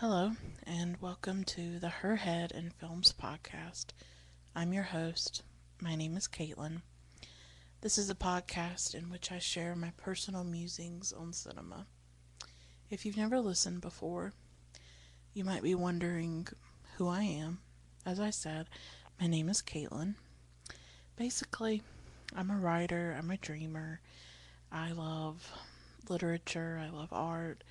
Hello, and welcome to the Her Head in Films podcast. I'm your host. My name is Caitlin. This is a podcast in which I share my personal musings on cinema. If you've never listened before, you might be wondering who I am. As I said, my name is Caitlin. Basically, I'm a writer, I'm a dreamer. I love literature, I love art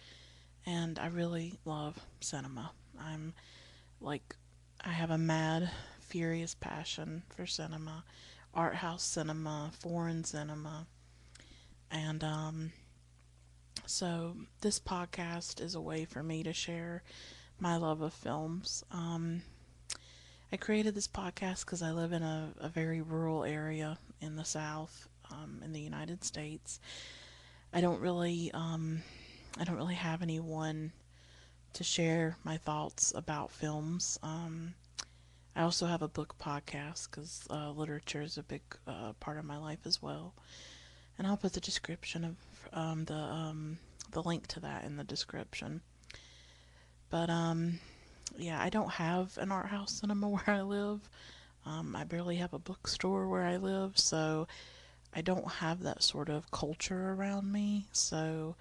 and I really love cinema. I'm like, I have a mad, furious passion for cinema, art house cinema, foreign cinema, and um, so this podcast is a way for me to share my love of films. Um, I created this podcast because I live in a, a, very rural area in the South, um, in the United States. I don't really um, I don't really have anyone to share my thoughts about films. Um, I also have a book podcast because uh, literature is a big uh, part of my life as well, and I'll put the description of um, the um, the link to that in the description. But um, yeah, I don't have an art house cinema where I live. Um, I barely have a bookstore where I live, so I don't have that sort of culture around me. So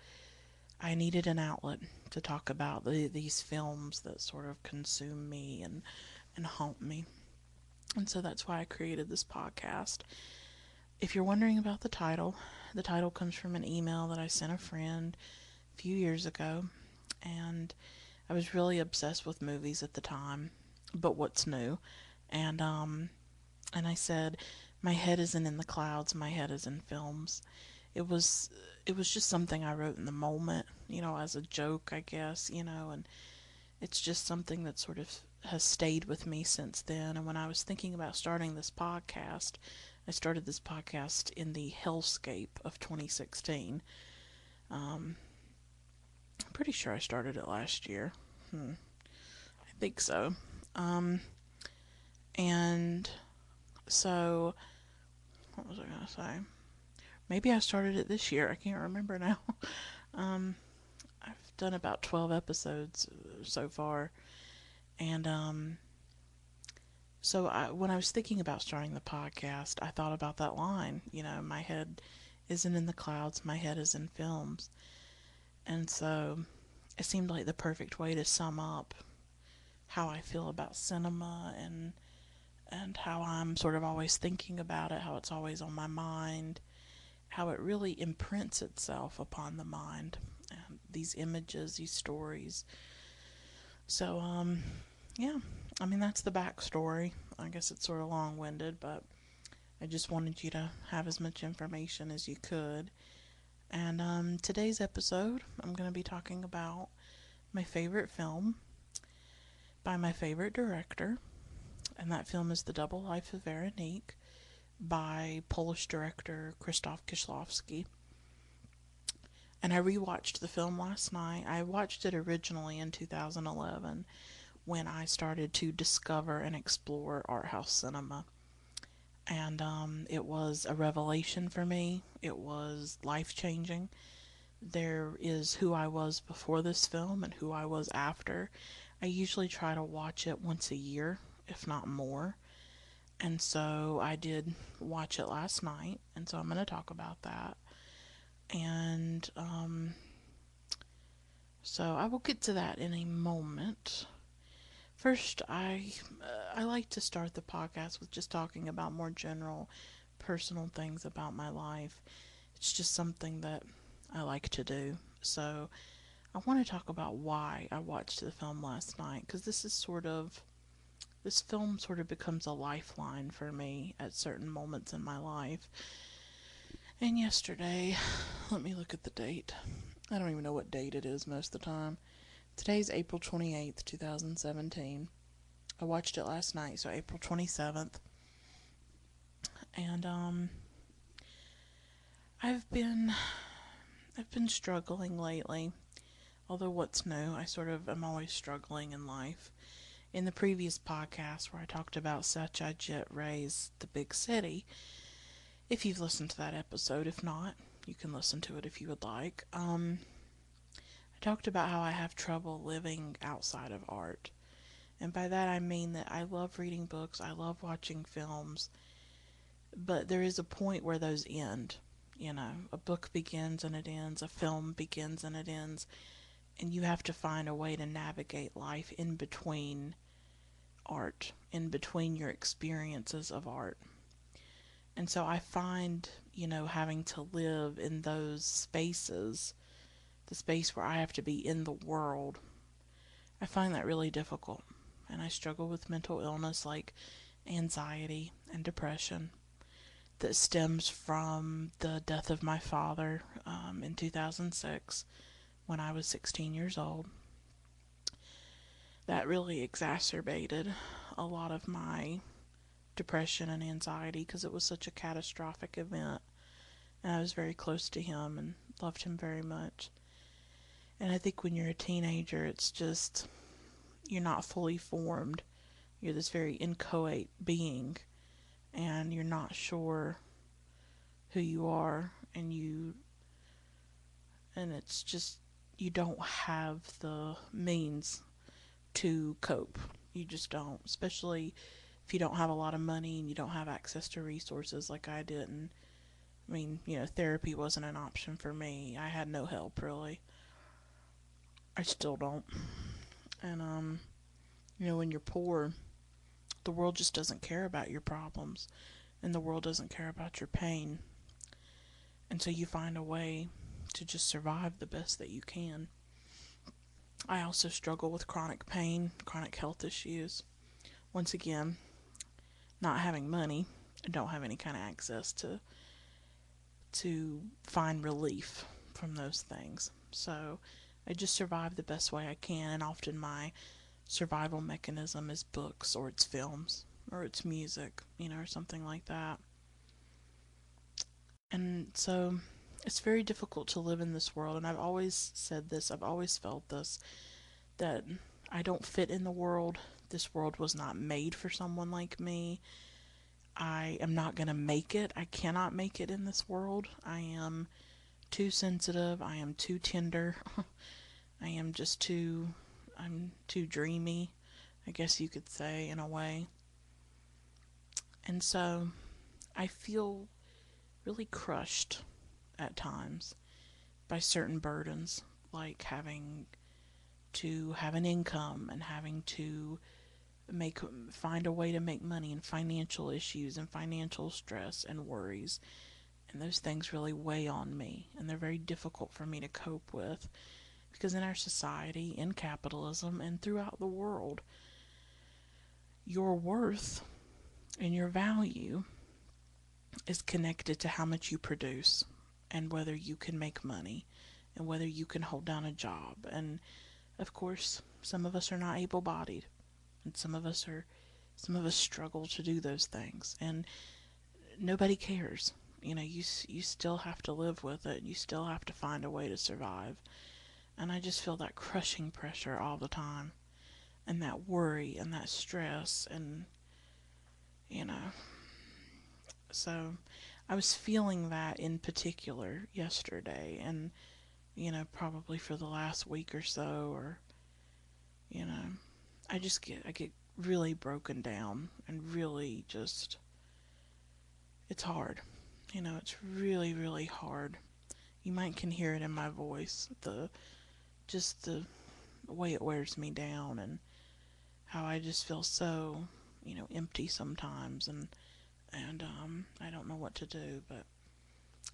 I needed an outlet to talk about the, these films that sort of consume me and, and haunt me. And so that's why I created this podcast. If you're wondering about the title, the title comes from an email that I sent a friend a few years ago. And I was really obsessed with movies at the time, but what's new? And um and I said, My head isn't in the clouds, my head is in films it was it was just something I wrote in the moment, you know, as a joke, I guess, you know, and it's just something that sort of has stayed with me since then. And when I was thinking about starting this podcast, I started this podcast in the hellscape of 2016. Um, I'm pretty sure I started it last year. Hmm. I think so. Um, and so, what was I going to say? Maybe I started it this year. I can't remember now. um, I've done about 12 episodes so far. And um, so I, when I was thinking about starting the podcast, I thought about that line. You know, my head isn't in the clouds, my head is in films. And so it seemed like the perfect way to sum up how I feel about cinema and and how I'm sort of always thinking about it, how it's always on my mind, how it really imprints itself upon the mind. And these images, these stories. So, um, yeah, I mean, that's the backstory. I guess it's sort of long winded, but I just wanted you to have as much information as you could. And um, today's episode, I'm going to be talking about my favorite film by my favorite director, and that film is The Double Life of Veronique by Polish director Krzysztof Kieślowski. And I rewatched the film last night. I watched it originally in 2011 when I started to discover and explore art house cinema. And um, it was a revelation for me. It was life changing. There is who I was before this film and who I was after. I usually try to watch it once a year, if not more. And so I did watch it last night, and so I'm going to talk about that. And um, so I will get to that in a moment. First, I uh, I like to start the podcast with just talking about more general, personal things about my life. It's just something that I like to do. So I want to talk about why I watched the film last night because this is sort of this film sort of becomes a lifeline for me at certain moments in my life. And yesterday, let me look at the date. I don't even know what date it is most of the time. Today's April 28th, 2017. I watched it last night, so April 27th. And um I've been I've been struggling lately. Although what's new, I sort of am always struggling in life in the previous podcast where I talked about such, I Satyajit Ray's The Big City. If you've listened to that episode, if not, you can listen to it if you would like. Um, I talked about how I have trouble living outside of art. And by that I mean that I love reading books, I love watching films, but there is a point where those end. You know, a book begins and it ends, a film begins and it ends, and you have to find a way to navigate life in between art, in between your experiences of art. And so I find, you know, having to live in those spaces, the space where I have to be in the world, I find that really difficult. And I struggle with mental illness like anxiety and depression that stems from the death of my father um, in 2006 when I was 16 years old. That really exacerbated a lot of my depression and anxiety because it was such a catastrophic event. And I was very close to him and loved him very much. And I think when you're a teenager, it's just, you're not fully formed. You're this very inchoate being, and you're not sure who you are, and you, and it's just, you don't have the means to cope. You just don't, especially if you don't have a lot of money and you don't have access to resources like I did. And I mean, you know, therapy wasn't an option for me. I had no help really. I still don't. And um, you know, when you're poor, the world just doesn't care about your problems, and the world doesn't care about your pain. And so you find a way to just survive the best that you can. I also struggle with chronic pain, chronic health issues. Once again, not having money I don't have any kind of access to to find relief from those things. So I just survive the best way I can and often my survival mechanism is books or it's films or it's music, you know, or something like that. And so it's very difficult to live in this world and I've always said this, I've always felt this that I don't fit in the world. This world was not made for someone like me. I am not going to make it. I cannot make it in this world. I am too sensitive. I am too tender. I am just too I'm too dreamy, I guess you could say in a way. And so I feel really crushed at times by certain burdens like having to have an income and having to make find a way to make money and financial issues and financial stress and worries. And those things really weigh on me and they're very difficult for me to cope with because in our society in capitalism and throughout the world your worth and your value is connected to how much you produce and whether you can make money and whether you can hold down a job. And of course some of us are not able bodied and some of us are some of us struggle to do those things. And nobody cares. You know you you still have to live with it. You still have to find a way to survive. And i just feel that crushing pressure all the time and that worry and that stress and you know. So i was feeling that in particular yesterday and you know probably for the last week or so or you know I just get I get really broken down and really just it's hard. You know, it's really really hard. You might can hear it in my voice, the just the way it wears me down and how I just feel so, you know, empty sometimes and and um I don't know what to do, but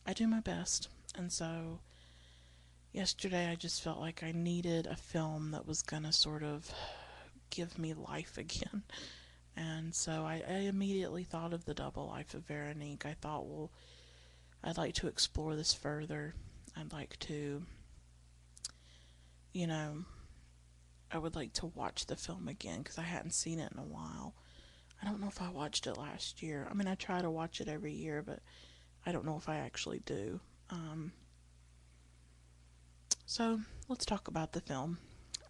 I do my best. And so yesterday I just felt like I needed a film that was going to sort of give me life again. And so I, I, immediately thought of the double life of Veronique. I thought, well, I'd like to explore this further. I'd like to, you know, I would like to watch the film again because I hadn't seen it in a while. I don't know if I watched it last year. I mean, I try to watch it every year, but I don't know if I actually do. Um, so let's talk about the film.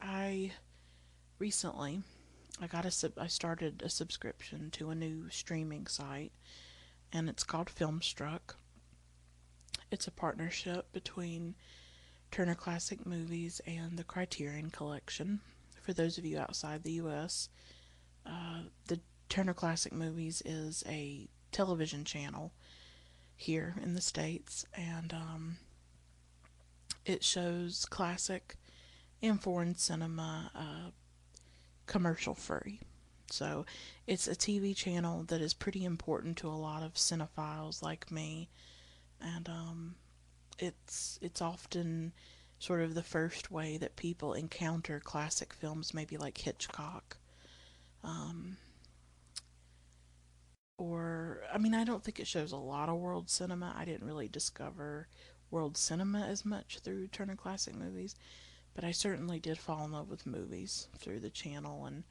I recently I got a sub- I started a subscription to a new streaming site and it's called Filmstruck. It's a partnership between Turner Classic Movies and the Criterion Collection. For those of you outside the U.S., uh, the Turner Classic Movies is a television channel here in the States, and um, it shows classic and foreign cinema uh, commercial free. So it's a TV channel that is pretty important to a lot of cinephiles like me, and um, it's it's often sort of the first way that people encounter classic films, maybe like Hitchcock. Um, or, I mean, I don't think it shows a lot of world cinema. I didn't really discover world cinema as much through Turner Classic Movies, but I certainly did fall in love with movies through the channel and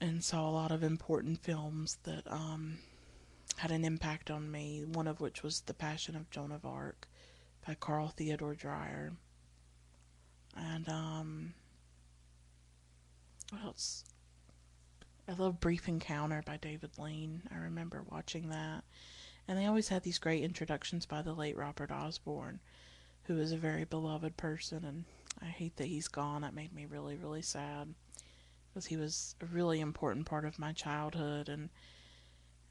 and saw a lot of important films that um, had an impact on me. One of which was The Passion of Joan of Arc by Carl Theodor Dreyer, and um, what else? I love Brief Encounter by David Lean. I remember watching that. And they always had these great introductions by the late Robert Osborne, who is a very beloved person, and I hate that he's gone. That made me really, really sad because he was a really important part of my childhood and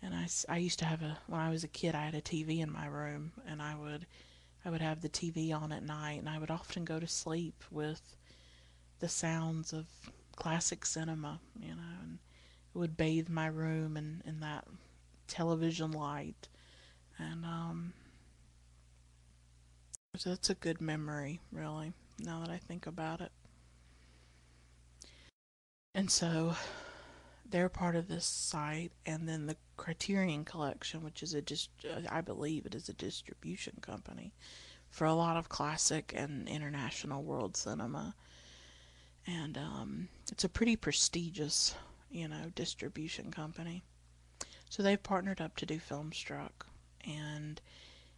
and I, I used to have a when I was a kid I had a TV in my room and I would I would have the TV on at night and I would often go to sleep with the sounds of classic cinema you know and would bathe my room in, in that television light. And um that's a good memory really now that I think about it. And so they're part of this site, and then the Criterion Collection, which is a just, I believe it is a distribution company for a lot of classic and international world cinema, and um, it's a pretty prestigious, you know, distribution company. So they've partnered up to do Filmstruck, and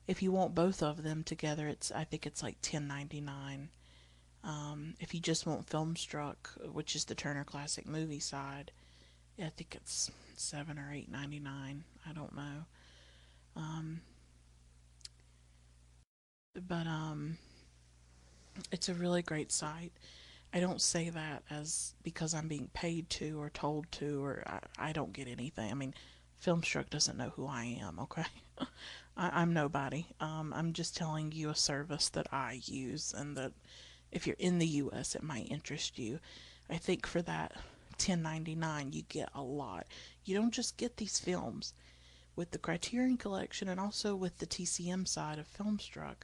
if you want both of them together, it's I think it's like ten ninety nine um, if you just want Filmstruck, which is the Turner Classic Movie side, I think it's seven or eight ninety nine. I don't know. Um, but um, it's a really great site. I don't say that as because I'm being paid to or told to, or I, I don't get anything. I mean, Filmstruck doesn't know who I am. Okay, I, am nobody. Um, I'm just telling you a service that I use and that if you're in the US, it might interest you. I think for that 10.99 you get a lot. You don't just get these films with the Criterion collection and also with the TCM side of Filmstruck.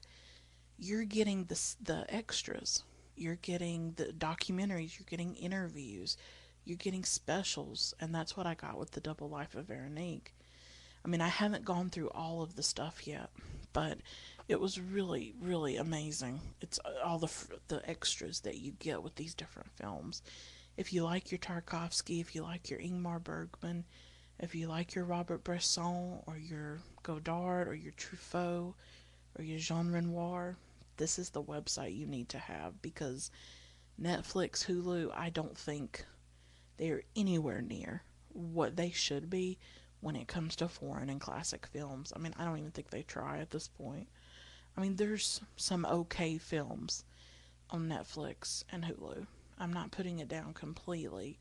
You're getting the the extras. You're getting the documentaries, you're getting interviews, you're getting specials, and that's what I got with the Double Life of Veronique. I mean, I haven't gone through all of the stuff yet, but it was really, really amazing. It's uh, all the the extras that you get with these different films. If you like your Tarkovsky, if you like your Ingmar Bergman, if you like your Robert Bresson or your Godard or your Truffaut or your Jean Renoir, this is the website you need to have because Netflix, Hulu, I don't think they're anywhere near what they should be when it comes to foreign and classic films. I mean, I don't even think they try at this point. I mean, there's some okay films on Netflix and Hulu. I'm not putting it down completely,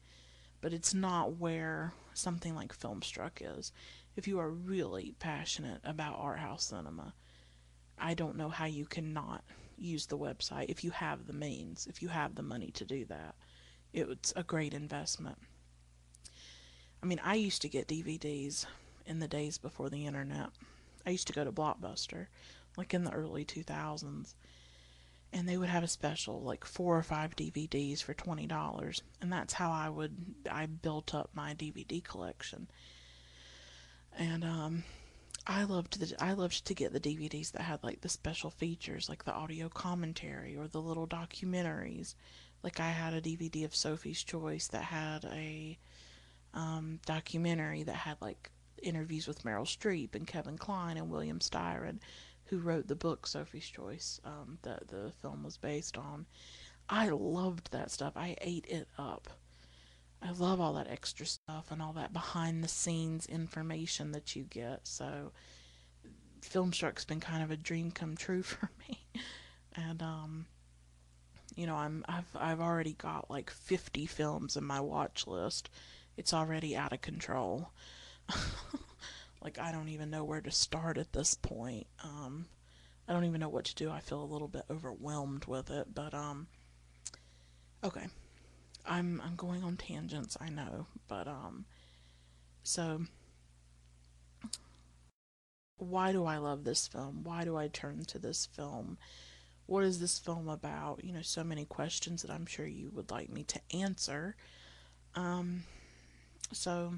but it's not where something like Filmstruck is. If you are really passionate about art house cinema, I don't know how you cannot use the website if you have the means, if you have the money to do that. It's a great investment. I mean, I used to get DVDs in the days before the internet. I used to go to Blockbuster, like in the early 2000s, and they would have a special, like four or five DVDs for $20. And that's how I would, I built up my DVD collection. And, um, I loved the I loved to get the DVDs that had like the special features, like the audio commentary or the little documentaries. Like I had a DVD of Sophie's Choice that had a um, documentary that had like interviews with Meryl Streep and Kevin Kline and William Styron, who wrote the book Sophie's Choice um, that the film was based on. I loved that stuff. I ate it up. I love all that extra stuff and all that behind the scenes information that you get. So, Filmstruck's been kind of a dream come true for me. and um, you know, I'm I've I've already got like 50 films in my watch list. It's already out of control. like I don't even know where to start at this point. Um, I don't even know what to do. I feel a little bit overwhelmed with it, but um, okay. I'm I'm going on tangents, I know, but um, so why do I love this film? Why do I turn to this film? What is this film about? You know, so many questions that I'm sure you would like me to answer. Um, so,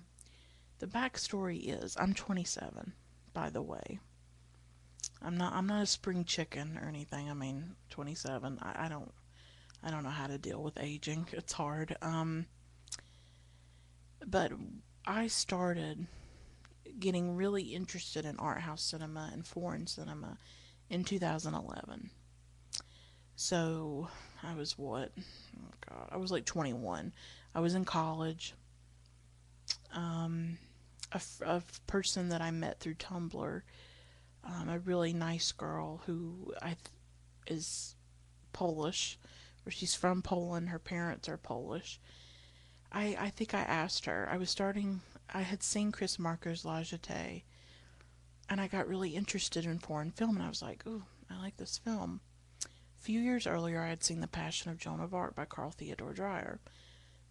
the backstory is I'm 27, by the way. I'm not I'm not a spring chicken or anything. I mean, 27. I, I don't I don't know how to deal with aging. It's hard. Um, but I started getting really interested in art house cinema and foreign cinema in 2011. So I was what? Oh God, I was like 21. I was in college. Um, a, a person that I met through Tumblr, um, a really nice girl who I th- is Polish, she's from Poland. Her parents are Polish. I I think I asked her. I was starting I had seen Chris Marker's La Jetée, and I got really interested in foreign film, and I was like, ooh, I like this film. A few years earlier, I had seen The Passion of Joan of Arc by Carl Theodor Dreyer.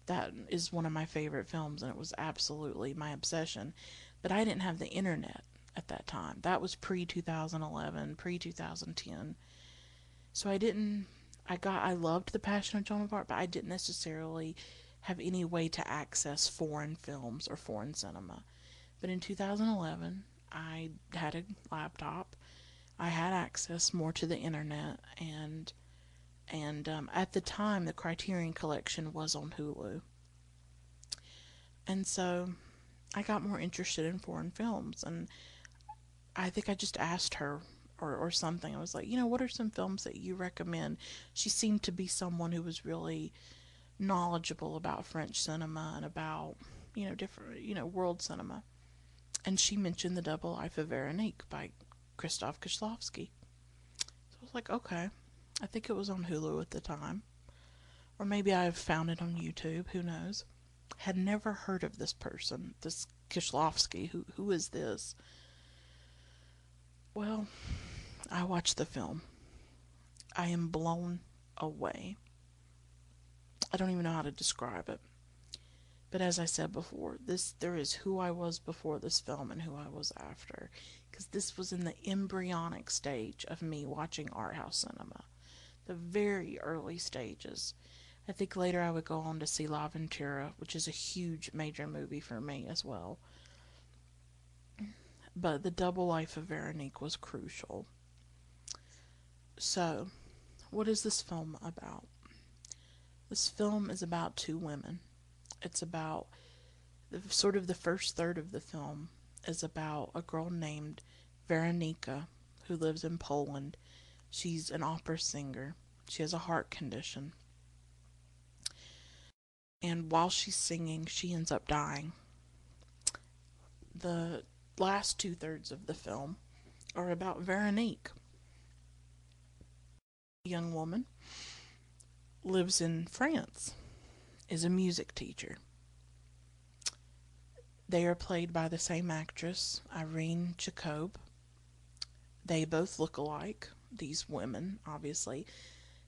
That is one of my favorite films, and it was absolutely my obsession. But I didn't have the internet at that time. That was pre 2011, pre 2010. So I didn't. I got. I loved The Passion of Joan of Arc, but I didn't necessarily have any way to access foreign films or foreign cinema. But in 2011, I had a laptop. I had access more to the internet, and and um, at the time, the Criterion Collection was on Hulu. And so, I got more interested in foreign films, and I think I just asked her or, or something. I was like, you know, what are some films that you recommend? She seemed to be someone who was really knowledgeable about French cinema and about, you know, different, you know, world cinema. And she mentioned The Double Life of Veronique by Krzysztof Kieślowski. So I was like, okay. I think it was on Hulu at the time. Or maybe I've found it on YouTube, who knows. Had never heard of this person, this Kieślowski. Who who is this? Well, I watched the film. I am blown away. I don't even know how to describe it. But as I said before, this there is who I was before this film and who I was after, because this was in the embryonic stage of me watching art house cinema, the very early stages. I think later I would go on to see L'Avventura, which is a huge major movie for me as well. But the double life of Veronique was crucial. So, what is this film about? This film is about two women. It's about the, sort of the first third of the film is about a girl named Veronika who lives in Poland. She's an opera singer. She has a heart condition. And while she's singing, she ends up dying. The last two thirds of the film are about Veronique, young woman lives in France, is a music teacher. They are played by the same actress, Irene Jacob. They both look alike, these women, obviously,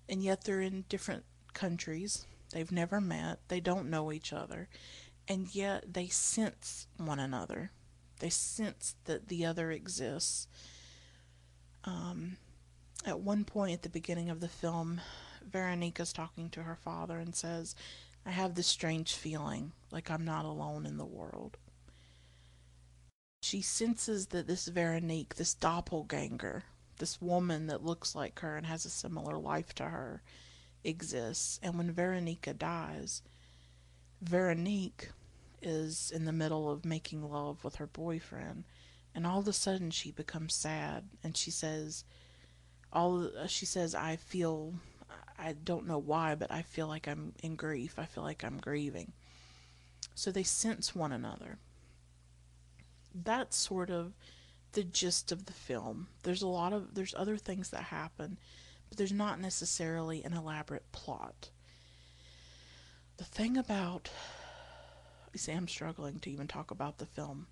and yet they're in different countries. They've never met, they don't know each other, and yet they sense one another. They sense that the other exists. Um, at one point at the beginning of the film, Veronika's talking to her father and says, I have this strange feeling like I'm not alone in the world. She senses that this Veronique, this doppelganger, this woman that looks like her and has a similar life to her, exists. And when Veronika dies, Veronique is in the middle of making love with her boyfriend, and all of a sudden she becomes sad and she says, all uh, she says, I feel I don't know why, but I feel like I'm in grief. I feel like I'm grieving. So they sense one another. That's sort of the gist of the film. There's a lot of there's other things that happen, but there's not necessarily an elaborate plot. The thing about you see, I'm struggling to even talk about the film.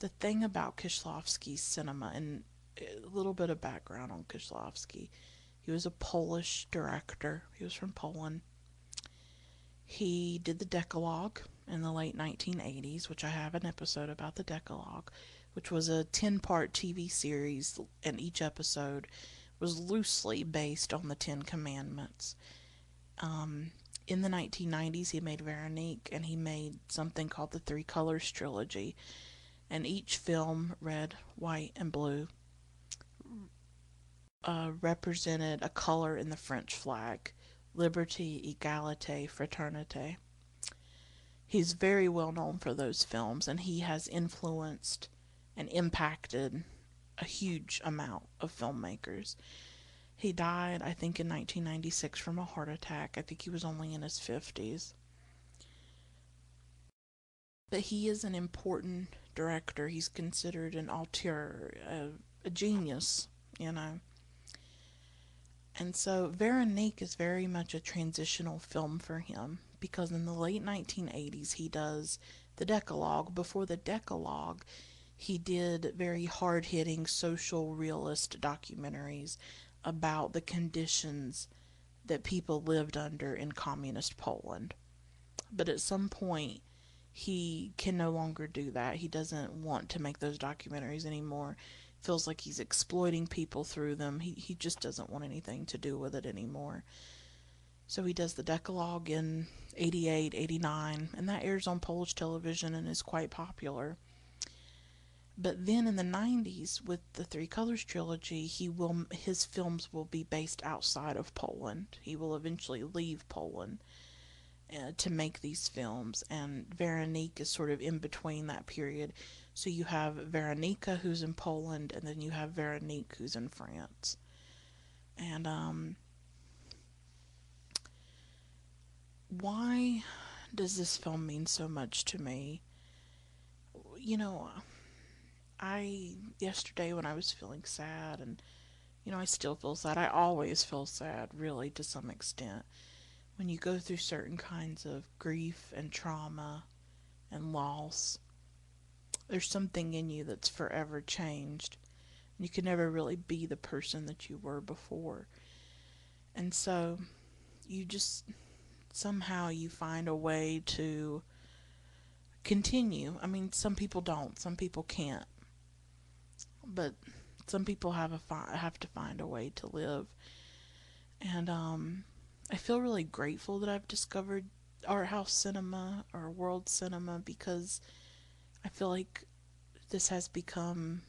The thing about Kieślowski's cinema, and a little bit of background on Kieślowski, he was a Polish director. He was from Poland. He did the Decalogue in the late 1980s, which I have an episode about the Decalogue, which was a 10 part TV series, and each episode was loosely based on the Ten Commandments. Um, in the 1990s, he made Veronique and he made something called the Three Colors Trilogy. And each film, red, white, and blue, uh, represented a color in the French flag liberty, egalite, fraternite. He's very well known for those films, and he has influenced and impacted a huge amount of filmmakers. He died, I think, in 1996 from a heart attack. I think he was only in his 50s. But he is an important director. He's considered an auteur, a, a genius, you know. And so Veronique is very much a transitional film for him because in the late 1980s he does the Decalogue. Before the Decalogue, he did very hard hitting social realist documentaries about the conditions that people lived under in communist Poland. But at some point, he can no longer do that. He doesn't want to make those documentaries anymore feels like he's exploiting people through them. He he just doesn't want anything to do with it anymore. So he does the Decalogue in 88, 89, and that airs on Polish television and is quite popular. But then in the 90s with the Three Colors trilogy, he will his films will be based outside of Poland. He will eventually leave Poland uh, to make these films and Veronique is sort of in between that period so you have Veronika, who's in Poland, and then you have Veronique, who's in France. And um, why does this film mean so much to me? You know, I yesterday when I was feeling sad, and you know, I still feel sad. I always feel sad, really, to some extent. When you go through certain kinds of grief and trauma and loss, there's something in you that's forever changed. You can never really be the person that you were before. And so you just somehow you find a way to continue. I mean, some people don't, some people can't. But some people have a fi- have to find a way to live. And um I feel really grateful that I've discovered art house cinema or world cinema because I feel like this has become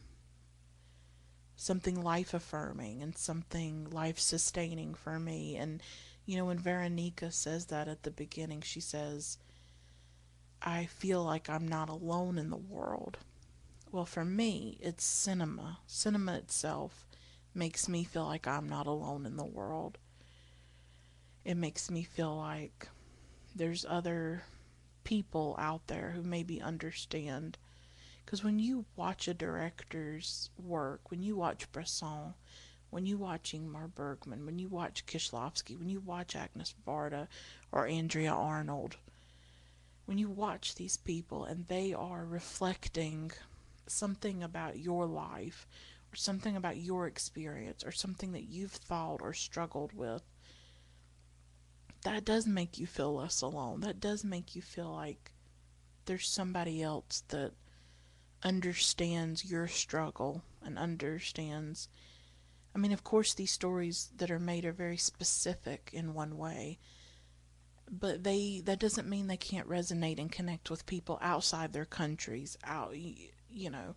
something life affirming and something life sustaining for me. And, you know, when Veronika says that at the beginning, she says, I feel like I'm not alone in the world. Well, for me, it's cinema. Cinema itself makes me feel like I'm not alone in the world. It makes me feel like there's other people out there who maybe understand. Because when you watch a director's work, when you watch Bresson, when you watch Ingmar Bergman, when you watch Kieślowski, when you watch Agnes Varda or Andrea Arnold, when you watch these people and they are reflecting something about your life or something about your experience or something that you've thought or struggled with, that does make you feel less alone. That does make you feel like there's somebody else that understands your struggle and understands. I mean, of course, these stories that are made are very specific in one way, but they that doesn't mean they can't resonate and connect with people outside their countries. Out, you know,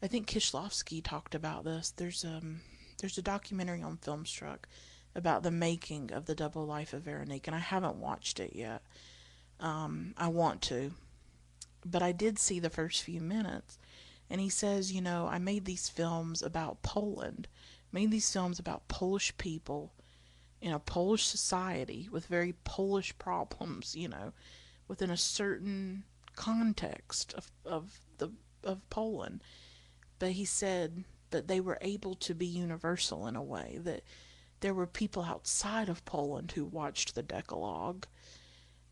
I think Kieślowski talked about this. There's um there's a documentary on Filmstruck about the making of the double life of Veronique, and I haven't watched it yet. Um, I want to, but I did see the first few minutes. And he says, you know, I made these films about Poland, made these films about Polish people in a Polish society with very Polish problems, you know, within a certain context of, of the of Poland. But he said, but they were able to be universal in a way that there were people outside of Poland who watched the Decalogue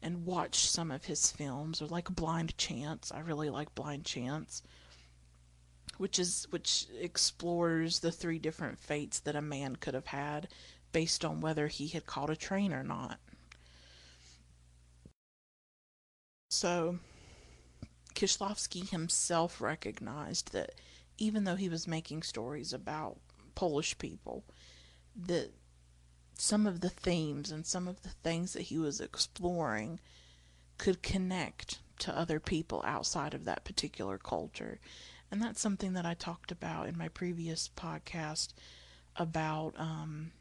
and watched some of his films, or like Blind Chance. I really like Blind Chance, which is which explores the three different fates that a man could have had based on whether he had caught a train or not. So Kieślowski himself recognized that even though he was making stories about Polish people, that some of the themes and some of the things that he was exploring could connect to other people outside of that particular culture. And that's something that I talked about in my previous podcast about um,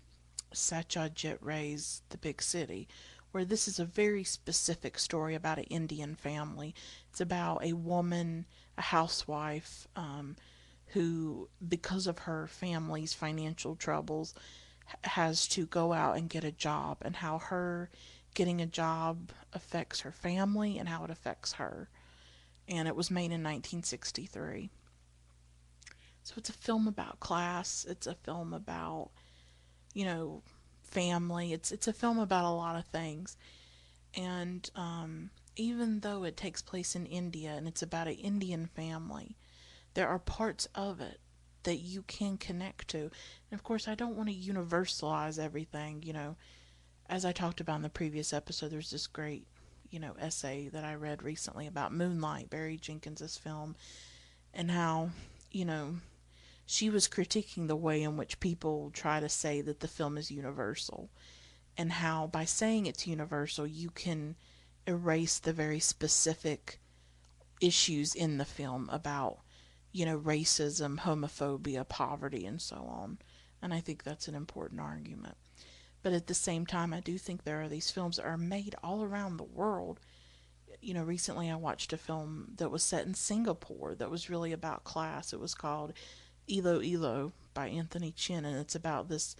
Satyajit Ray's The Big City, where this is a very specific story about an Indian family. It's about a woman, a housewife, um, who, because of her family's financial troubles, has to go out and get a job, and how her getting a job affects her family and how it affects her. And it was made in 1963. So it's a film about class. It's a film about, you know, family. It's it's a film about a lot of things. And um, even though it takes place in India and it's about an Indian family, there are parts of it that you can connect to. And of course, I don't want to universalize everything, you know. As I talked about in the previous episode, there's this great, you know, essay that I read recently about Moonlight, Barry Jenkins's film, and how, you know, she was critiquing the way in which people try to say that the film is universal and how by saying it's universal you can erase the very specific issues in the film about you know racism homophobia poverty and so on. And i think that's an important argument. But at the same time i do think there are these films that are made all around the world. You know recently i watched a film that was set in singapore that was really about class. It was called Ilo Ilo by Anthony Chen, and it's about this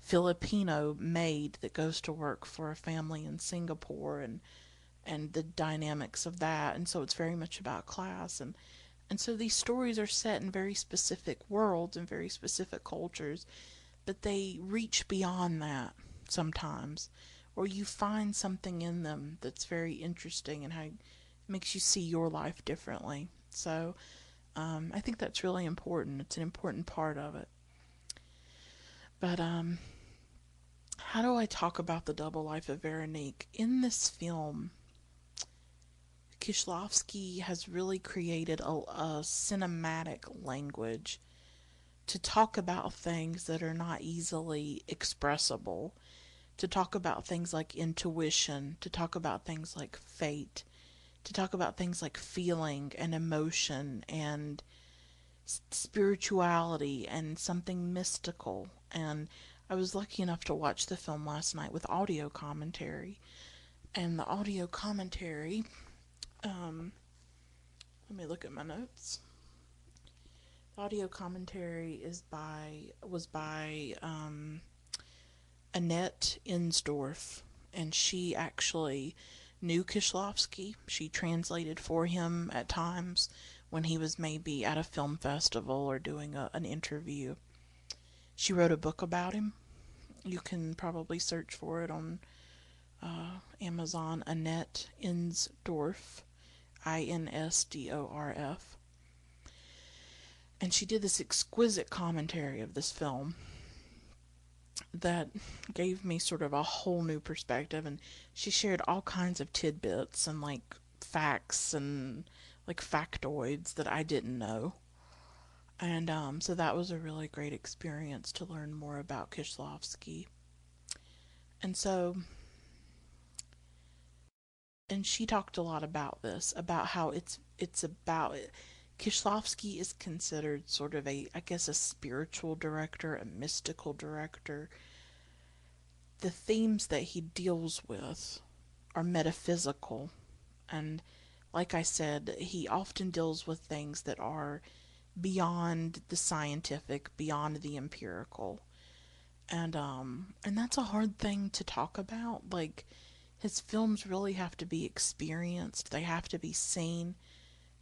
Filipino maid that goes to work for a family in Singapore and and the dynamics of that. And so it's very much about class. And and so these stories are set in very specific worlds and very specific cultures, but they reach beyond that sometimes. Or you find something in them that's very interesting and how makes you see your life differently. So um, I think that's really important. It's an important part of it. But um, how do I talk about the double life of Veronique? In this film, Kieślowski has really created a, a cinematic language to talk about things that are not easily expressible, to talk about things like intuition, to talk about things like fate, to talk about things like feeling and emotion and spirituality and something mystical. And I was lucky enough to watch the film last night with audio commentary. And the audio commentary, um, let me look at my notes. The audio commentary is by was by um, Annette Insdorf, and she actually knew Kieślowski. She translated for him at times when he was maybe at a film festival or doing a, an interview. She wrote a book about him. You can probably search for it on uh, Amazon. Annette Insdorf, I N S D O R F. And she did this exquisite commentary of this film that gave me sort of a whole new perspective and she shared all kinds of tidbits and like facts and like factoids that I didn't know. And um, so that was a really great experience to learn more about Kieślowski. And so and she talked a lot about this, about how it's it's about Kieślowski is considered sort of a, I guess, a spiritual director, a mystical director. The themes that he deals with are metaphysical. And like I said, he often deals with things that are beyond the scientific, beyond the empirical. And um and that's a hard thing to talk about. Like his films really have to be experienced. They have to be seen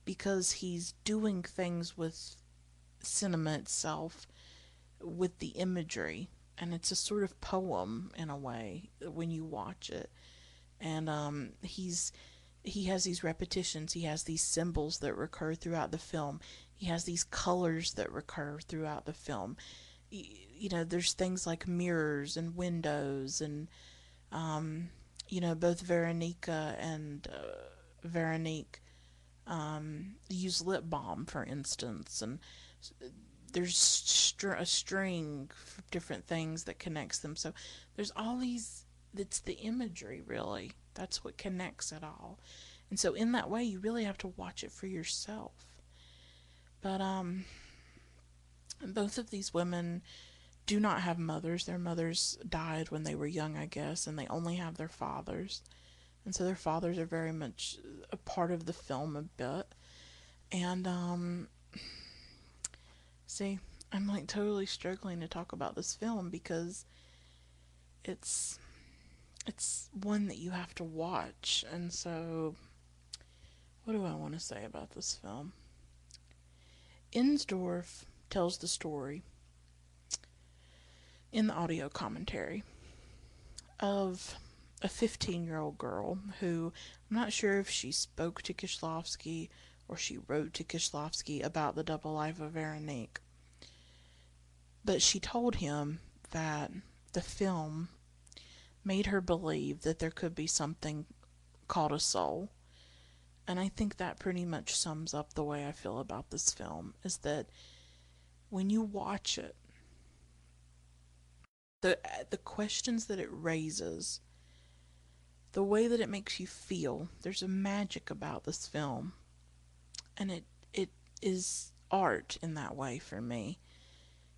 because he's doing things with cinema itself with the imagery and it's a sort of poem in a way when you watch it. And um, he's he has these repetitions. He has these symbols that recur throughout the film. He has these colors that recur throughout the film. You know, there's things like mirrors and windows, and um, you know, both Veronika and uh, Veronique um, use lip balm, for instance, and there's str- a string of different things that connects them. So there's all these. It's the imagery, really. That's what connects it all. And so in that way, you really have to watch it for yourself. But um, both of these women do not have mothers. Their mothers died when they were young, I guess, and they only have their fathers. And so their fathers are very much a part of the film a bit. And um, See, I'm like totally struggling to talk about this film because it's it's one that you have to watch. And so what do I want to say about this film? Insdorf tells the story in the audio commentary of a 15 year old girl who I'm not sure if she spoke to Kieślowski or she wrote to Kieślowski about the double life of Veronique. But she told him that the film made her believe that there could be something called a soul. And I think that pretty much sums up the way I feel about this film is that when you watch it, the the questions that it raises, the way that it makes you feel, there's a magic about this film. And it it is art in that way for me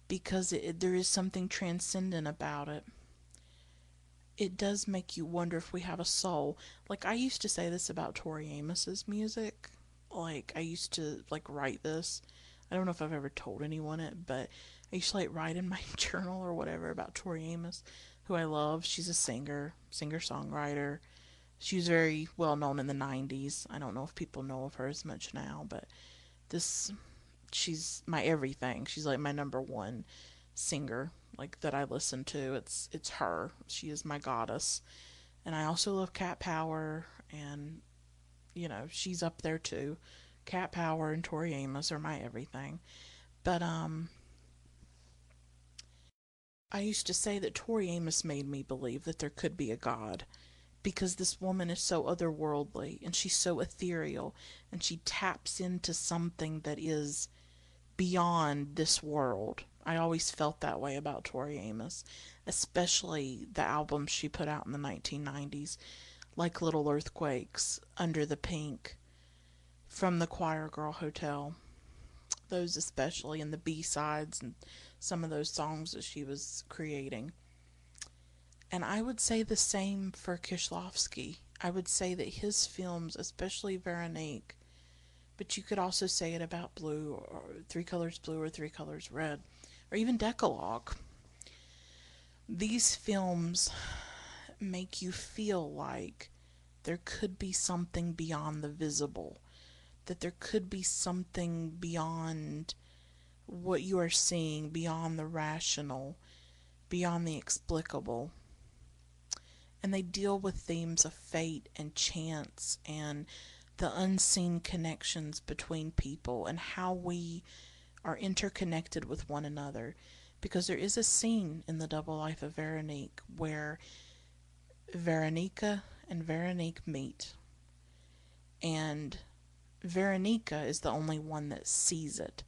because it, there is something transcendent about it. It does make you wonder if we have a soul. Like i used to say this about tori amos's music. Like i used to like write this. I don't know if i've ever told anyone it but i used to like write in my journal or whatever about tori amos who i love she's a singer singer songwriter she was very well known in the 90s. I don't know if people know of her as much now, but this she's my everything. She's like my number one singer like that I listen to. It's it's her. She is my goddess. And I also love Cat Power and you know, she's up there too. Cat Power and Tori Amos are my everything. But um I used to say that Tori Amos made me believe that there could be a God because this woman is so otherworldly and she's so ethereal and she taps into something that is beyond this world. I always felt that way about Tori Amos, especially the albums she put out in the 1990s, like Little Earthquakes, Under the Pink, From the Choir Girl Hotel. Those especially, and the B sides and some of those songs that she was creating. And I would say the same for Kieślowski. I would say that his films, especially Veronique, but you could also say it about Blue, or Three Colors Blue, or Three Colors Red, or even Decalogue. These films make you feel like there could be something beyond the visible, that there could be something beyond what you are seeing, beyond the rational, beyond the explicable and they deal with themes of fate and chance and the unseen connections between people and how we are interconnected with one another. Because there is a scene in the double life of Veronique where Veronika and Veronique meet. And Veronika is the only one that sees it.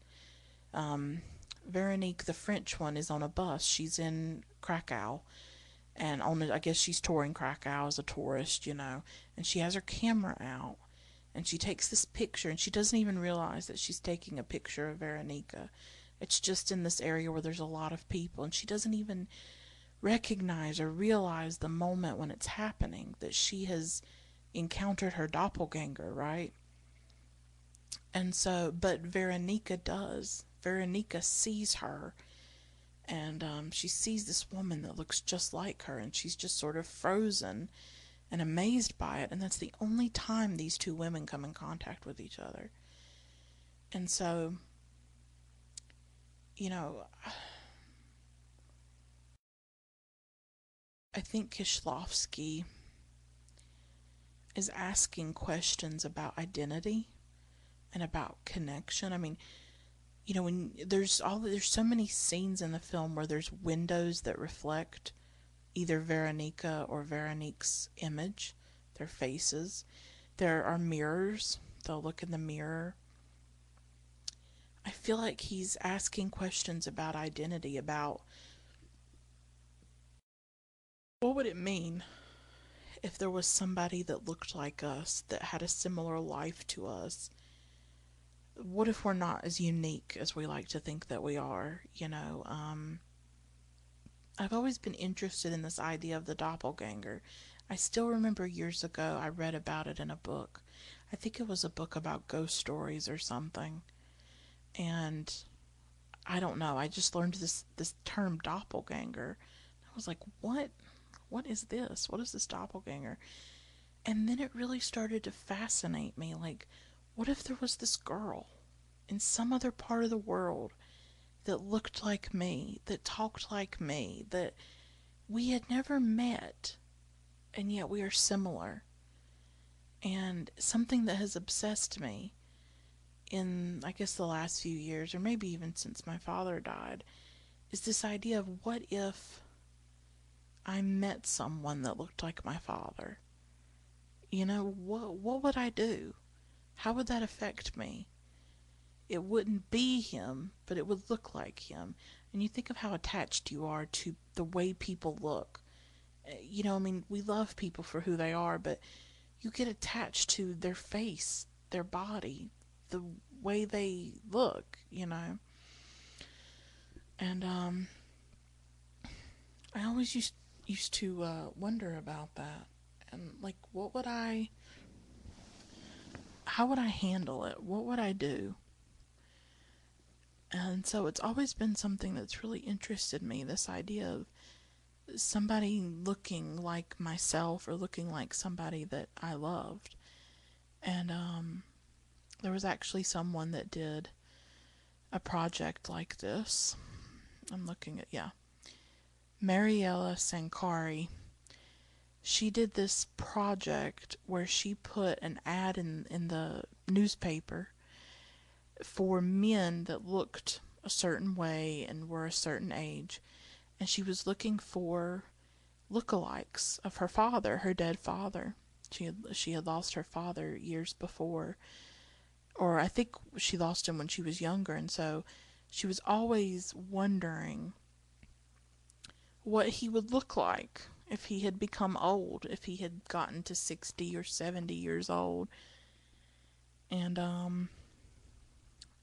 Um, Veronique, the French one, is on a bus. She's in Krakow and on the, I guess she's touring Krakow as a tourist, you know, and she has her camera out and she takes this picture and she doesn't even realize that she's taking a picture of Veronika. It's just in this area where there's a lot of people and she doesn't even recognize or realize the moment when it's happening that she has encountered her doppelganger, right? And so, but Veronika does. Veronika sees her and um, she sees this woman that looks just like her, and she's just sort of frozen and amazed by it. And that's the only time these two women come in contact with each other. And so, you know, I think Kieślowski is asking questions about identity and about connection. I mean, you know, when there's all there's so many scenes in the film where there's windows that reflect either Veronika or Veronique's image, their faces. There are mirrors. They'll look in the mirror. I feel like he's asking questions about identity, about what would it mean if there was somebody that looked like us, that had a similar life to us? What if we're not as unique as we like to think that we are? You know, um, I've always been interested in this idea of the doppelganger. I still remember years ago I read about it in a book. I think it was a book about ghost stories or something. And I don't know, I just learned this this term doppelganger. I was like, "What? What is this? What is this doppelganger?" And then it really started to fascinate me like what if there was this girl in some other part of the world that looked like me, that talked like me, that we had never met, and yet we are similar. And something that has obsessed me in, I guess, the last few years, or maybe even since my father died, is this idea of what if I met someone that looked like my father? You know, what what would I do? How would that affect me? it wouldn't be him, but it would look like him. And you think of how attached you are to the way people look. Eh, you know, I mean, we love people for who they are, but you get attached to their face, their body, the way they look, you know. And um I always used used to uh, wonder about that. And like what would I how would I handle it? What would I do? And so it's always been something that's really interested me this idea of somebody looking like myself or looking like somebody that I loved. And um, there was actually someone that did a project like this. I'm looking at, yeah. Mariella Sankari. She did this project where she put an ad in, in the newspaper for men that looked a certain way and were a certain age, and she was looking for lookalikes of her father, her dead father. She had she had lost her father years before, or I think she lost him when she was younger, and so she was always wondering what he would look like if he had become old, if he had gotten to 60 or 70 years old. And um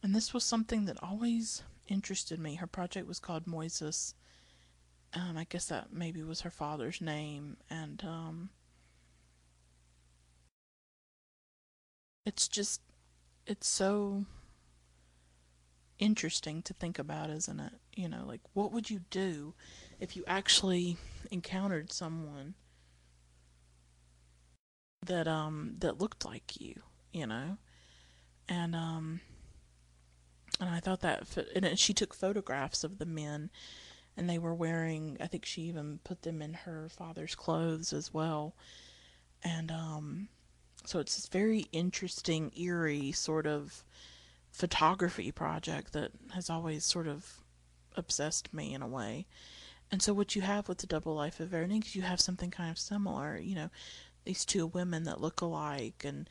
and this was something that always interested me. Her project was called Moises. Um, I guess that maybe was her father's name, and um, it's just it's so interesting to think about, isn't it? You know, like what would you do if you actually encountered someone that um that looked like you, you know? And um and I thought that, and she took photographs of the men, and they were wearing. I think she even put them in her father's clothes as well, and um, so it's this very interesting, eerie sort of photography project that has always sort of obsessed me in a way. And so what you have with the double life of Veronique, you have something kind of similar. You know, these two women that look alike, and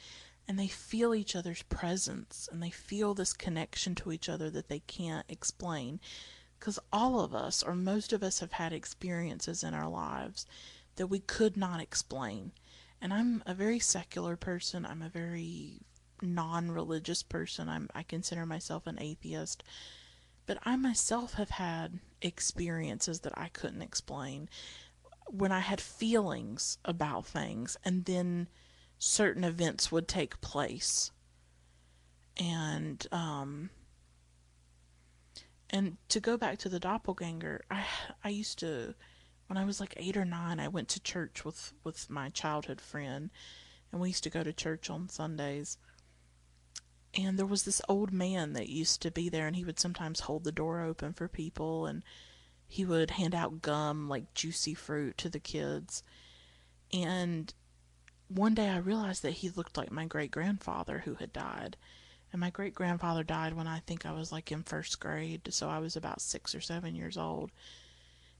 and they feel each other's presence and they feel this connection to each other that they can't explain. Because all of us, or most of us, have had experiences in our lives that we could not explain. And I'm a very secular person, I'm a very non religious person, I'm, I consider myself an atheist. But I myself have had experiences that I couldn't explain when I had feelings about things and then certain events would take place. And um and to go back to the doppelganger, I I used to when I was like 8 or 9, I went to church with with my childhood friend and we used to go to church on Sundays. And there was this old man that used to be there and he would sometimes hold the door open for people and he would hand out gum like juicy fruit to the kids. And one day I realized that he looked like my great grandfather who had died. And my great grandfather died when I think I was like in first grade, so I was about six or seven years old.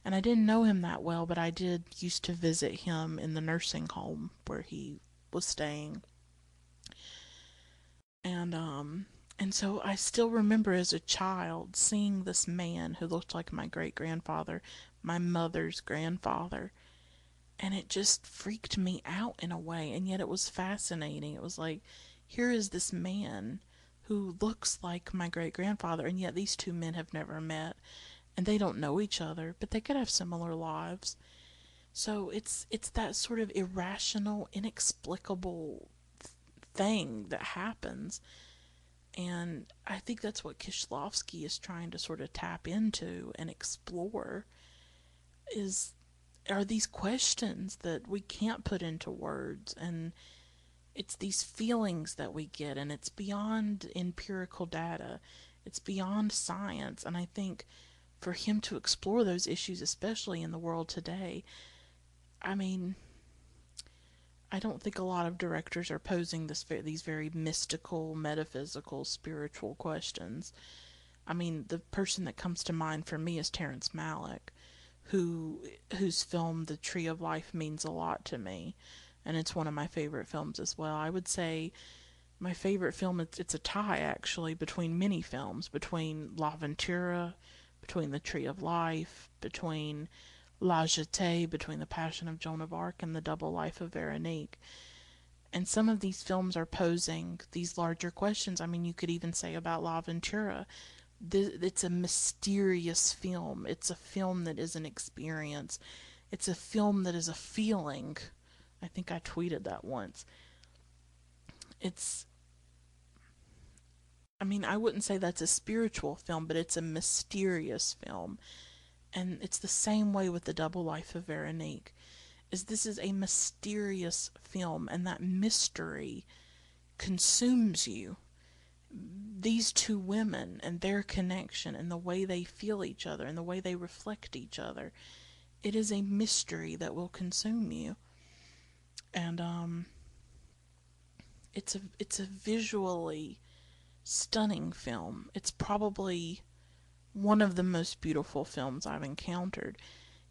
And I didn't know him that well, but I did used to visit him in the nursing home where he was staying. And um and so I still remember as a child seeing this man who looked like my great grandfather, my mother's grandfather. And it just freaked me out in a way. And yet it was fascinating. It was like, here is this man who looks like my great grandfather, and yet these two men have never met. And they don't know each other, but they could have similar lives. So it's it's that sort of irrational, inexplicable thing that happens. And I think that's what Kieślowski is trying to sort of tap into and explore is are these questions that we can't put into words. And it's these feelings that we get and it's beyond empirical data. It's beyond science. And i think for him to explore those issues especially in the world today i mean I don't think a lot of directors are posing this these very mystical, metaphysical, spiritual questions. I mean, the person that comes to mind for me is Terrence Malick, who whose film The Tree of Life means a lot to me, and it's one of my favorite films as well. I would say my favorite film it's, it's a tie actually between many films, between L'Avventura, between The Tree of Life, between La Jetée between the Passion of Joan of Arc and the Double Life of Veronique. And some of these films are posing these larger questions. I mean, you could even say about L'Avventura. It's a mysterious film. It's a film that is an experience. It's a film that is a feeling. I think I tweeted that once. It's I mean, I wouldn't say that's a spiritual film, but it's a mysterious film and it's the same way with the double life of Veronique is this is a mysterious film and that mystery consumes you. These two women and their connection and the way they feel each other and the way they reflect each other it is a mystery that will consume you. And um it's a it's a visually stunning film. It's probably one of the most beautiful films I've encountered.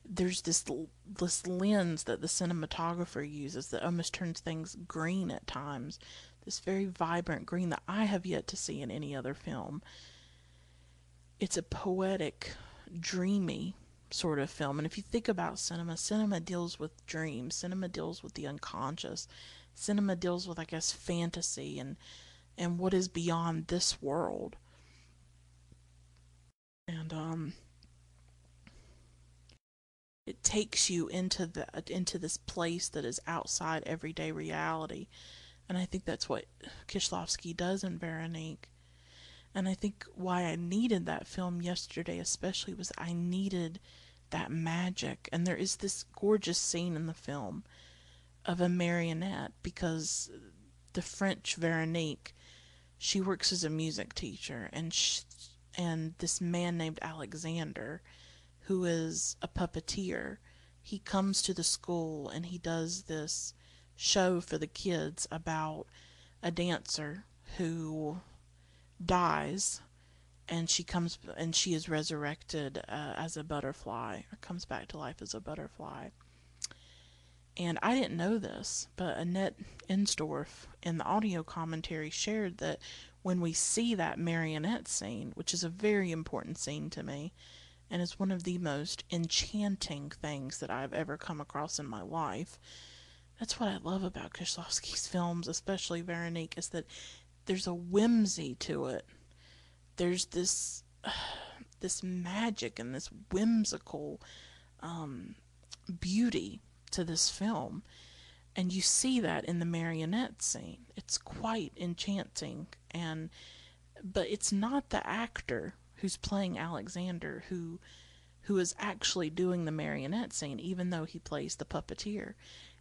There's this this lens that the cinematographer uses that almost turns things green at times. This very vibrant green that I have yet to see in any other film. It's a poetic, dreamy sort of film. And if you think about cinema, cinema deals with dreams, cinema deals with the unconscious, cinema deals with, I guess, fantasy and and what is beyond this world and um it takes you into the into this place that is outside everyday reality. And i think that's what Kieślowski does in veronique. And i think why i needed that film yesterday especially was i needed that magic. And there is this gorgeous scene in the film of a marionette because the french veronique she works as a music teacher and she, and this man named Alexander, who is a puppeteer, he comes to the school and he does this show for the kids about a dancer who dies and she comes and she is resurrected uh, as a butterfly or comes back to life as a butterfly. And I didn't know this, but Annette Insdorf in the audio commentary shared that when we see that marionette scene, which is a very important scene to me, and is one of the most enchanting things that I've ever come across in my life. That's what I love about Kieślowski's films, especially Veronique, is that there's a whimsy to it. There's this uh, this magic and this whimsical um, beauty to this film. And you see that in the marionette scene. It's quite enchanting and but it's not the actor who's playing Alexander who who is actually doing the marionette scene even though he plays the puppeteer.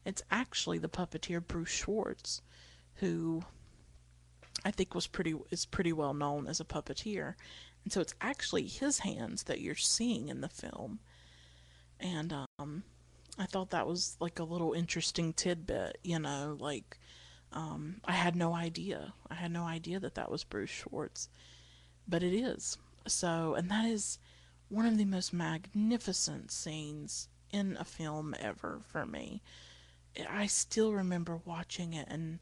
It's actually the puppeteer Bruce Schwartz who I think was pretty is pretty well known as a puppeteer. And so it's actually his hands that you're seeing in the film And um, I thought that was like a little interesting tidbit, you know, like um, I had no idea. I had no idea that that was Bruce Schwartz, but it is. So, and that is one of the most magnificent scenes in a film ever for me. I still remember watching it and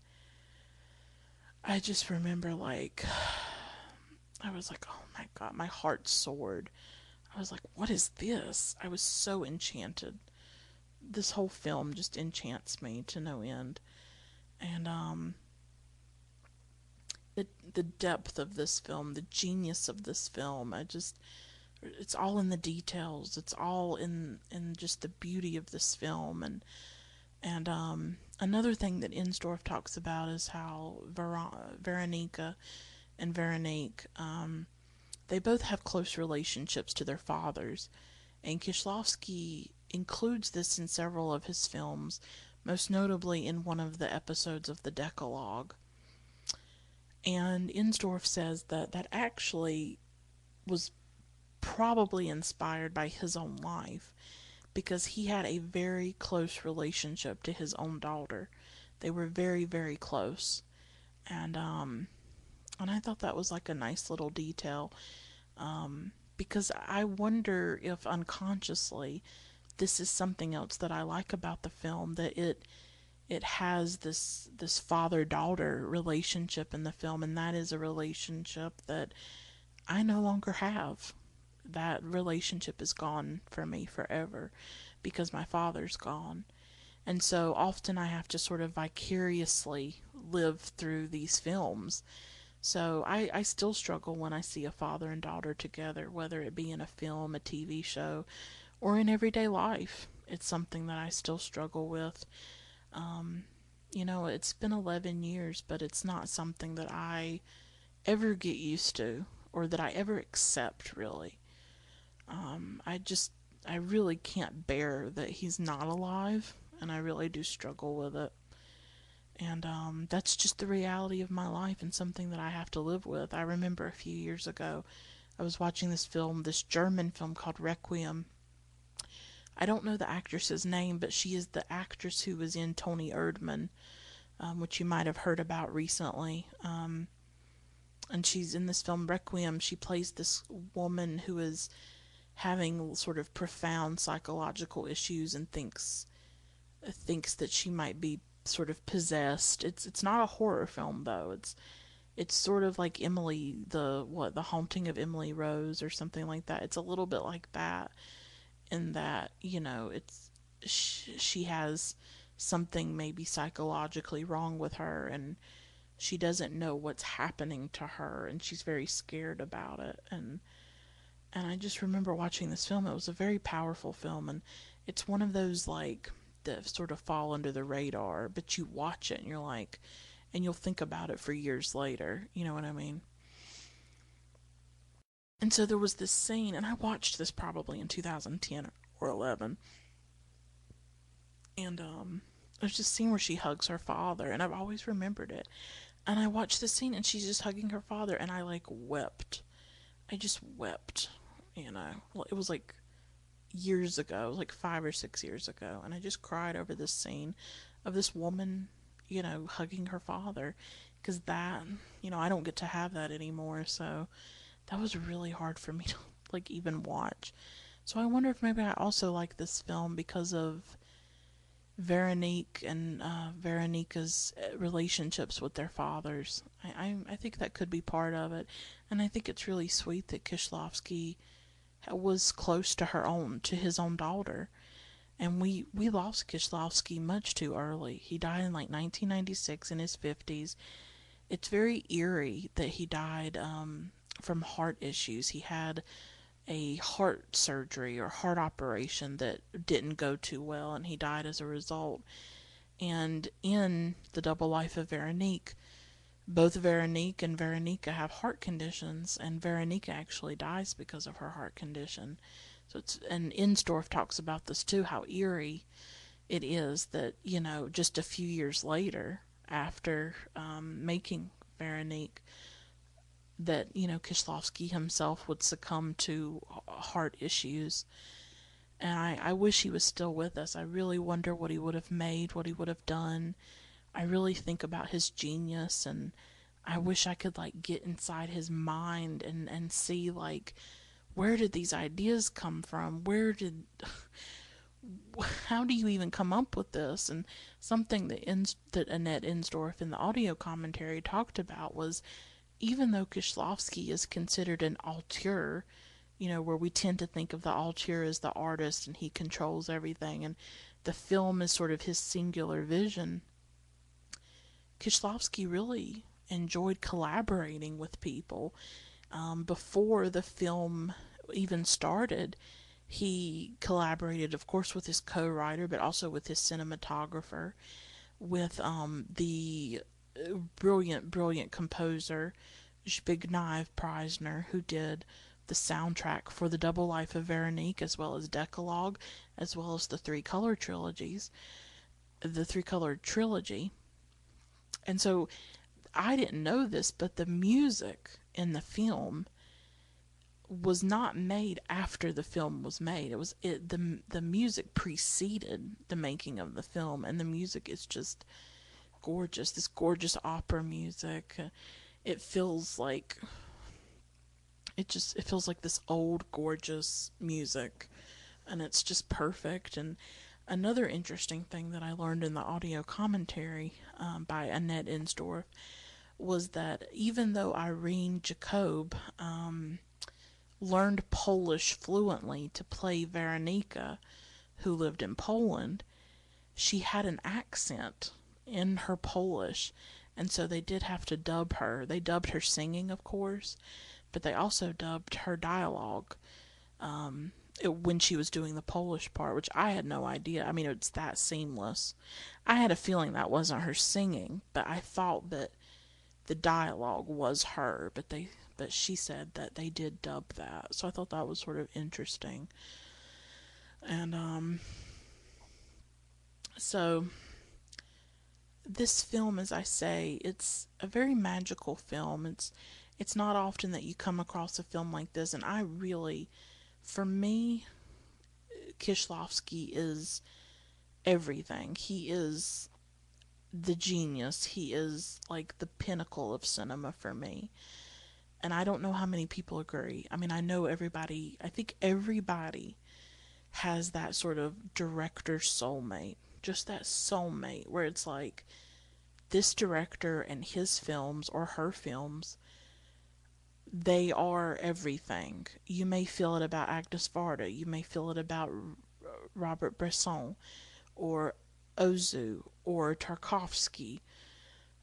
I just remember like I was like, "Oh my god, my heart soared." I was like, "What is this?" I was so enchanted. This whole film just enchants me to no end. And um the the depth of this film, the genius of this film, I just it's all in the details. It's all in in just the beauty of this film and and um, another thing that Insdorf talks about is how Ver- Veronika and Veronique um, they both have close relationships to their fathers, and Kieślowski includes this in several of his films, most notably in one of the episodes of the Decalogue. And Insdorf says that that actually was probably inspired by his own life because he had a very close relationship to his own daughter. They were very, very close. And um and I thought that was like a nice little detail. Um because I wonder if unconsciously this is something else that I like about the film that it it has this this father daughter relationship in the film and that is a relationship that I no longer have that relationship is gone for me forever because my father's gone. And so often I have to sort of vicariously live through these films. So I, I still struggle when I see a father and daughter together, whether it be in a film, a TV show, or in everyday life. It's something that I still struggle with. Um, you know, it's been 11 years, but it's not something that I ever get used to or that I ever accept, really. Um, I just, I really can't bear that he's not alive, and I really do struggle with it. And um, that's just the reality of my life and something that I have to live with. I remember a few years ago, I was watching this film, this German film called Requiem. I don't know the actress's name, but she is the actress who was in Toni Erdmann, um, which you might have heard about recently. Um, and she's in this film Requiem. She plays this woman who is having sort of profound psychological issues and thinks thinks that she might be sort of possessed. It's it's not a horror film though. It's it's sort of like Emily the what the haunting of Emily Rose or something like that. It's a little bit like that in that, you know, it's she, has something maybe psychologically wrong with her and she doesn't know what's happening to her and she's very scared about it and and I just remember watching this film. It was a very powerful film, and it's one of those like that sort of fall under the radar, but you watch it and you're like, and you'll think about it for years later. You know what I mean? And so there was this scene, and I watched this probably in 2010 or 11, and um, there's this scene where she hugs her father, and I've always remembered it. And I watched the scene, and she's just hugging her father, and I like wept. I just wept. You know, it was like years ago, like five or six years ago, and I just cried over this scene of this woman, you know, hugging her father, because that, you know, I don't get to have that anymore, so that was really hard for me to like even watch. So I wonder if maybe I also like this film because of Veronique and uh, Veronika's uh, relationships with their fathers. I, I I think that could be part of it, and I think it's really sweet that Kieślowski was close to her own, to his own daughter. And we, we lost Kieślowski much too early. He died in like 1996 in his 50s. It's very eerie that he died um, from heart issues. He had a heart surgery or heart operation that didn't go too well, and he died as a result. And in The Double Life of Veronique, both Veronique and Veronika have heart conditions, and Veronika actually dies because of her heart condition. So it's and Insdorf talks about this too, how eerie it is that you know just a few years later, after um, making Veronique, that you know Kieślowski himself would succumb to heart issues, And I, I wish he was still with us. I really wonder what he would have made, what he would have done. I really think about his genius and I wish I could like get inside his mind and and see like where did these ideas come from? Where did how do you even come up with this? And something that Ins- that Annette Insdorf in the audio commentary talked about was even though Kieślowski is considered an auteur, you know, where we tend to think of the auteur as the artist and he controls everything, and the film is sort of his singular vision. Kieślowski really enjoyed collaborating with people. Um, before the film even started, he collaborated, of course, with his co writer, but also with his cinematographer, with um, the brilliant, brilliant composer Zbigniew Preisner, who did the soundtrack for The Double Life of Veronique, as well as Decalogue, as well as the Three Color trilogies, the Three Color trilogy. And so I didn't know this, but the music in the film was not made after the film was made. It was it the the music preceded the making of the film, and the music is just gorgeous. This gorgeous opera music. It feels like it just it feels like this old gorgeous music, and it's just perfect. And another interesting thing that I learned in the audio commentary um, by Annette Insdorf was that even though Irene Jacob um, learned Polish fluently to play Veronika, who lived in Poland, she had an accent in her Polish, and so they did have to dub her. They dubbed her singing, of course, but they also dubbed her dialogue um, it, when she was doing the Polish part, which I had no idea. I mean, it's that seamless. I had a feeling that wasn't her singing, but I thought that the dialogue was her, but they but she said that they did dub that. So I thought that was sort of interesting. And um so this film as I say, it's a very magical film. It's it's not often that you come across a film like this and I really for me Kieślowski is everything. He is the genius. He is like the pinnacle of cinema for me. And I don't know how many people agree. I mean, I know everybody, I think everybody has that sort of director soulmate. Just that soulmate where it's like this director and his films or her films they are everything. You may feel it about Agnes Varda, you may feel it about Robert Bresson or Ozu or Tarkovsky,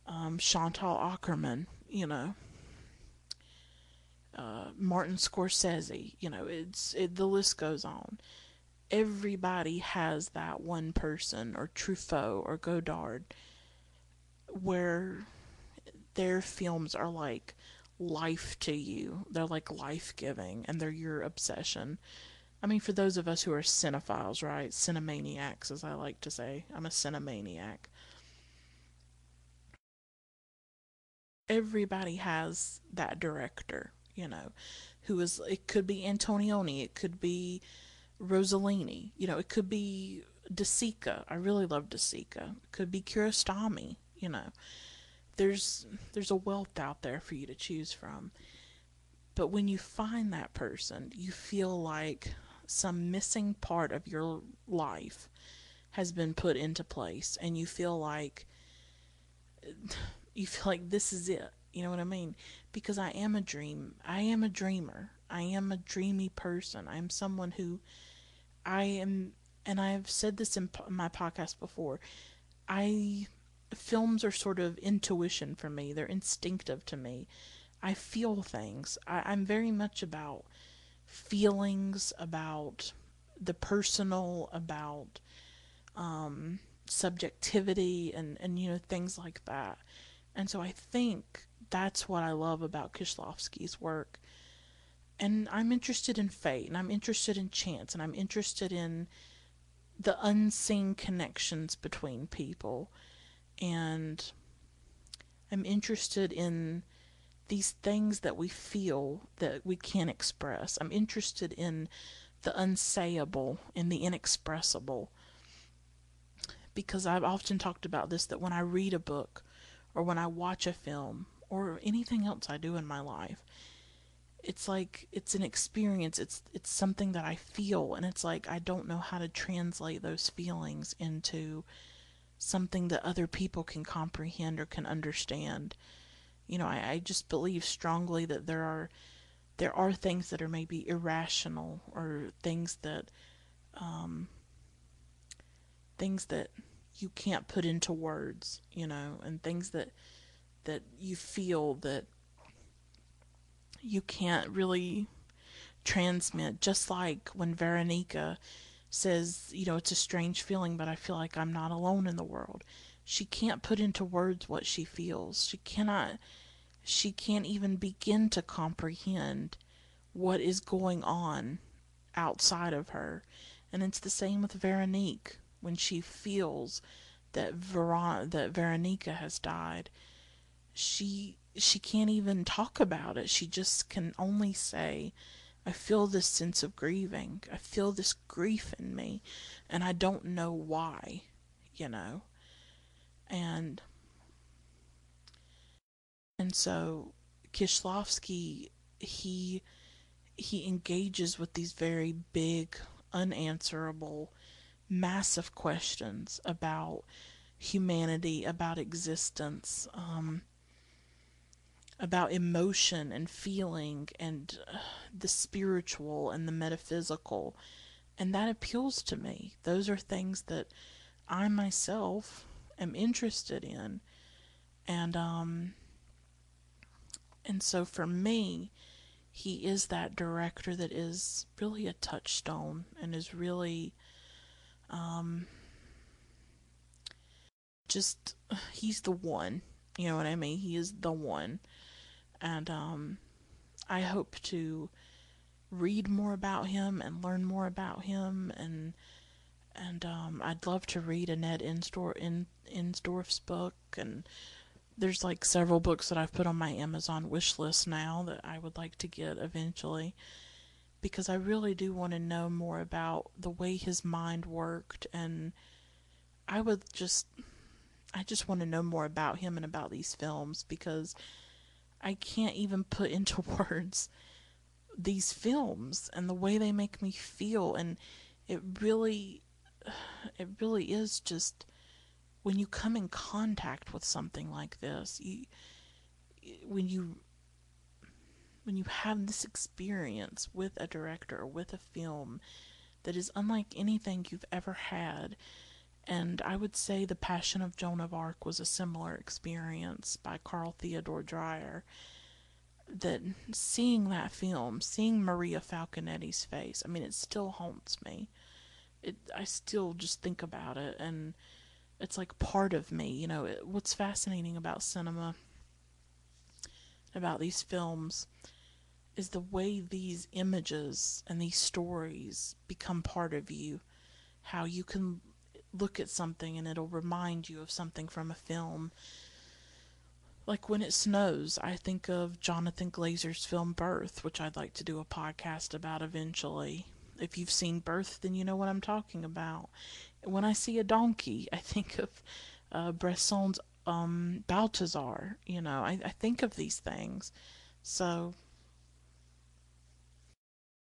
um, Chantal Akerman, you know, uh, Martin Scorsese, you know, it's it, the list goes on. Everybody has that one person, or Truffaut, or Godard, where their films are like life to you. They're like life giving, and they're your obsession. I mean, for those of us who are cinephiles, right? Cinemaniacs, as I like to say. I'm a cinemaniac. Everybody has that director, you know, who is, it could be Antonioni, it could be Rossellini, you know, it could be De Sica. I really love De Sica. It could be Kiarostami, you know. There's there's a wealth out there for you to choose from. But when you find that person, you feel like some missing part of your life has been put into place and you feel like you feel like this is it you know what i mean because i am a dream i am a dreamer i am a dreamy person i am someone who i am and i've said this in my podcast before i films are sort of intuition for me they're instinctive to me i feel things I, i'm very much about feelings, about the personal, about um, subjectivity, and, and you know things like that. And so I think that's what I love about Kieślowski's work. And I'm interested in fate, and I'm interested in chance, and I'm interested in the unseen connections between people. And I'm interested in these things that we feel that we can't express. I'm interested in the unsayable and the inexpressible. Because I've often talked about this that when I read a book or when I watch a film or anything else I do in my life, it's like it's an experience. It's it's something that i feel and it's like i don't know how to translate those feelings into something that other people can comprehend or can understand. You know i, I just believe strongly that there are there are things that are maybe irrational or things that um, things that you can't put into words you know and things that that you feel that you can't really transmit. Just like when Veronika says, you know, it's a strange feeling, but I feel like I'm not alone in the world. She can't put into words what she feels. She cannot, she can't even begin to comprehend what is going on outside of her. And it's the same with Veronique when she feels that Veron- that Veronika has died. She she can't even talk about it. She just can only say, I feel this sense of grieving. I feel this grief in me, and I don't know why, you know. And and so Kieślowski he he engages with these very big, unanswerable, massive questions about humanity, about existence. Um, about emotion and feeling and uh, the spiritual and the metaphysical. And that appeals to me. Those are things that I myself am interested in. And um and so for me, he is that director that is really a touchstone and is really um just he's the one. You know what I mean? He is the one and um, I hope to read more about him and learn more about him and and um, I'd love to read Annette Insdorf, in, Insdorf's book. And there's like several books that I've put on my Amazon wish list now that I would like to get eventually because I really do want to know more about the way his mind worked. And I would just I just want to know more about him and about these films because I can't even put into words these films and the way they make me feel. And it really it really is just when you come in contact with something like this you when you when you have this experience with a director or with a film that is unlike anything you've ever had and I would say The Passion of Joan of Arc was a similar experience by Carl Theodor Dreyer. That seeing that film, seeing Maria Falconetti's face, I mean, it still haunts me. It, I still just think about it, and it's like part of me. You know, it, what's fascinating about cinema, about these films, is the way these images and these stories become part of you. How you can look at something and it'll remind you of something from a film. Like when it snows, I think of Jonathan Glazer's film Birth, which I'd like to do a podcast about eventually. If you've seen Birth, then you know what I'm talking about. When I see a donkey, I think of uh, Bresson's um, Balthazar. You know, I, I think of these things. So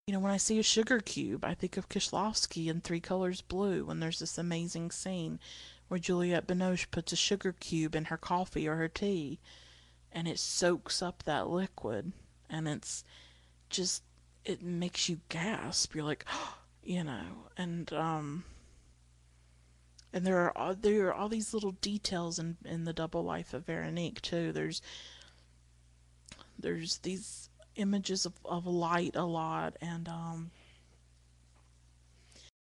you know, when I see a sugar cube, I think of Kieślowski in Three Colors Blue when there's this amazing scene where Juliette Binoche puts a sugar cube in her coffee or her tea and it soaks up that liquid and it's just it makes you gasp. You're like, you know, and um and there are all, there are all these little details in in the double life of Veronique too. There's there's these images of, of light a lot and um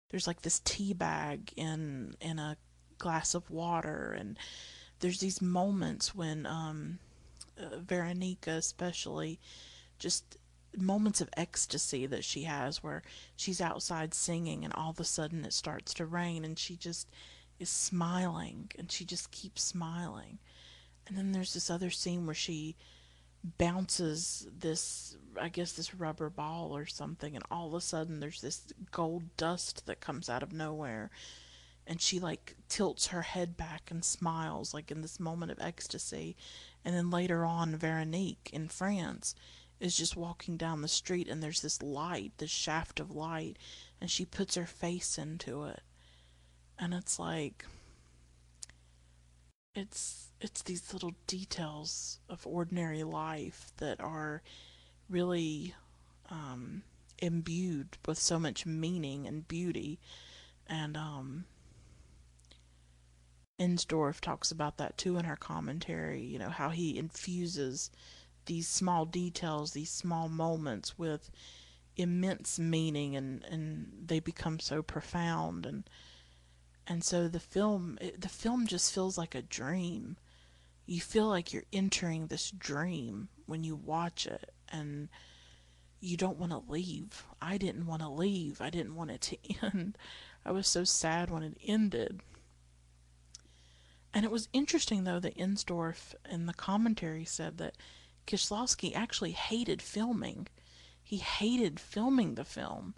there's like this tea bag in in a glass of water and there's these moments when um uh, Veronika especially just moments of ecstasy that she has where she's outside singing and all of a sudden it starts to rain and she just is smiling and she just keeps smiling. And then there's this other scene where she bounces this I guess this rubber ball or something and all of a sudden there's this gold dust that comes out of nowhere and she like tilts her head back and smiles like in this moment of ecstasy. And then later on Veronique in France is just walking down the street and there's this light this shaft of light and she puts her face into it. And it's like it's it's these little details of ordinary life that are really um, imbued with so much meaning and beauty and um, Insdorf talks about that too in her commentary, you know, how he infuses these small details, these small moments with immense meaning and, and they become so profound and and so the film it, the film just feels like a dream. You feel like you're entering this dream when you watch it and you don't want to leave. I didn't want to leave. I didn't want it to end. I was so sad when it ended. And it was interesting, though, that Insdorf in the commentary said that Kieślowski actually hated filming. He hated filming the film.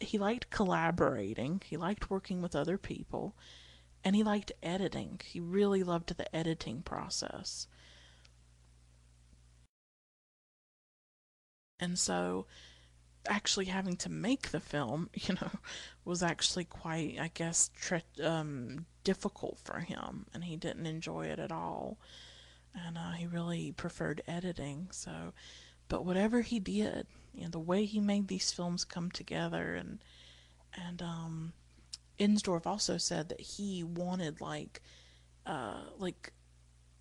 He liked collaborating, he liked working with other people, and he liked editing. He really loved the editing process. And so actually having to make the film, you know, was actually quite, I guess, um, difficult for him, and he didn't enjoy it at all. And uh, he really preferred editing. So, but whatever he did, you know, the way he made these films come together, and and um, Insdorf also said that he wanted like, uh, like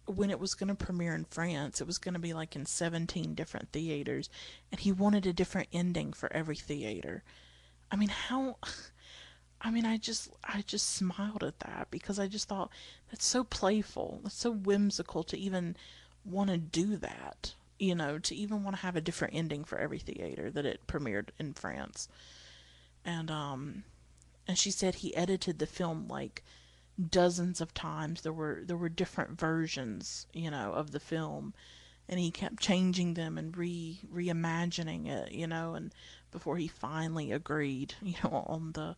when it was going to premiere in France, it was going to be like in 17 different theaters, and he wanted a different ending for every theater. I mean, how. I mean, I just I just smiled at that because I just thought that's so playful, that's so whimsical to even want to do that. You know, to even want to have a different ending for every theater that it premiered in France. And um and she said he edited the film like dozens of times. There were there were different versions, you know, of the film, and he kept changing them and re reimagining it, you know, and before he finally agreed, you know, on the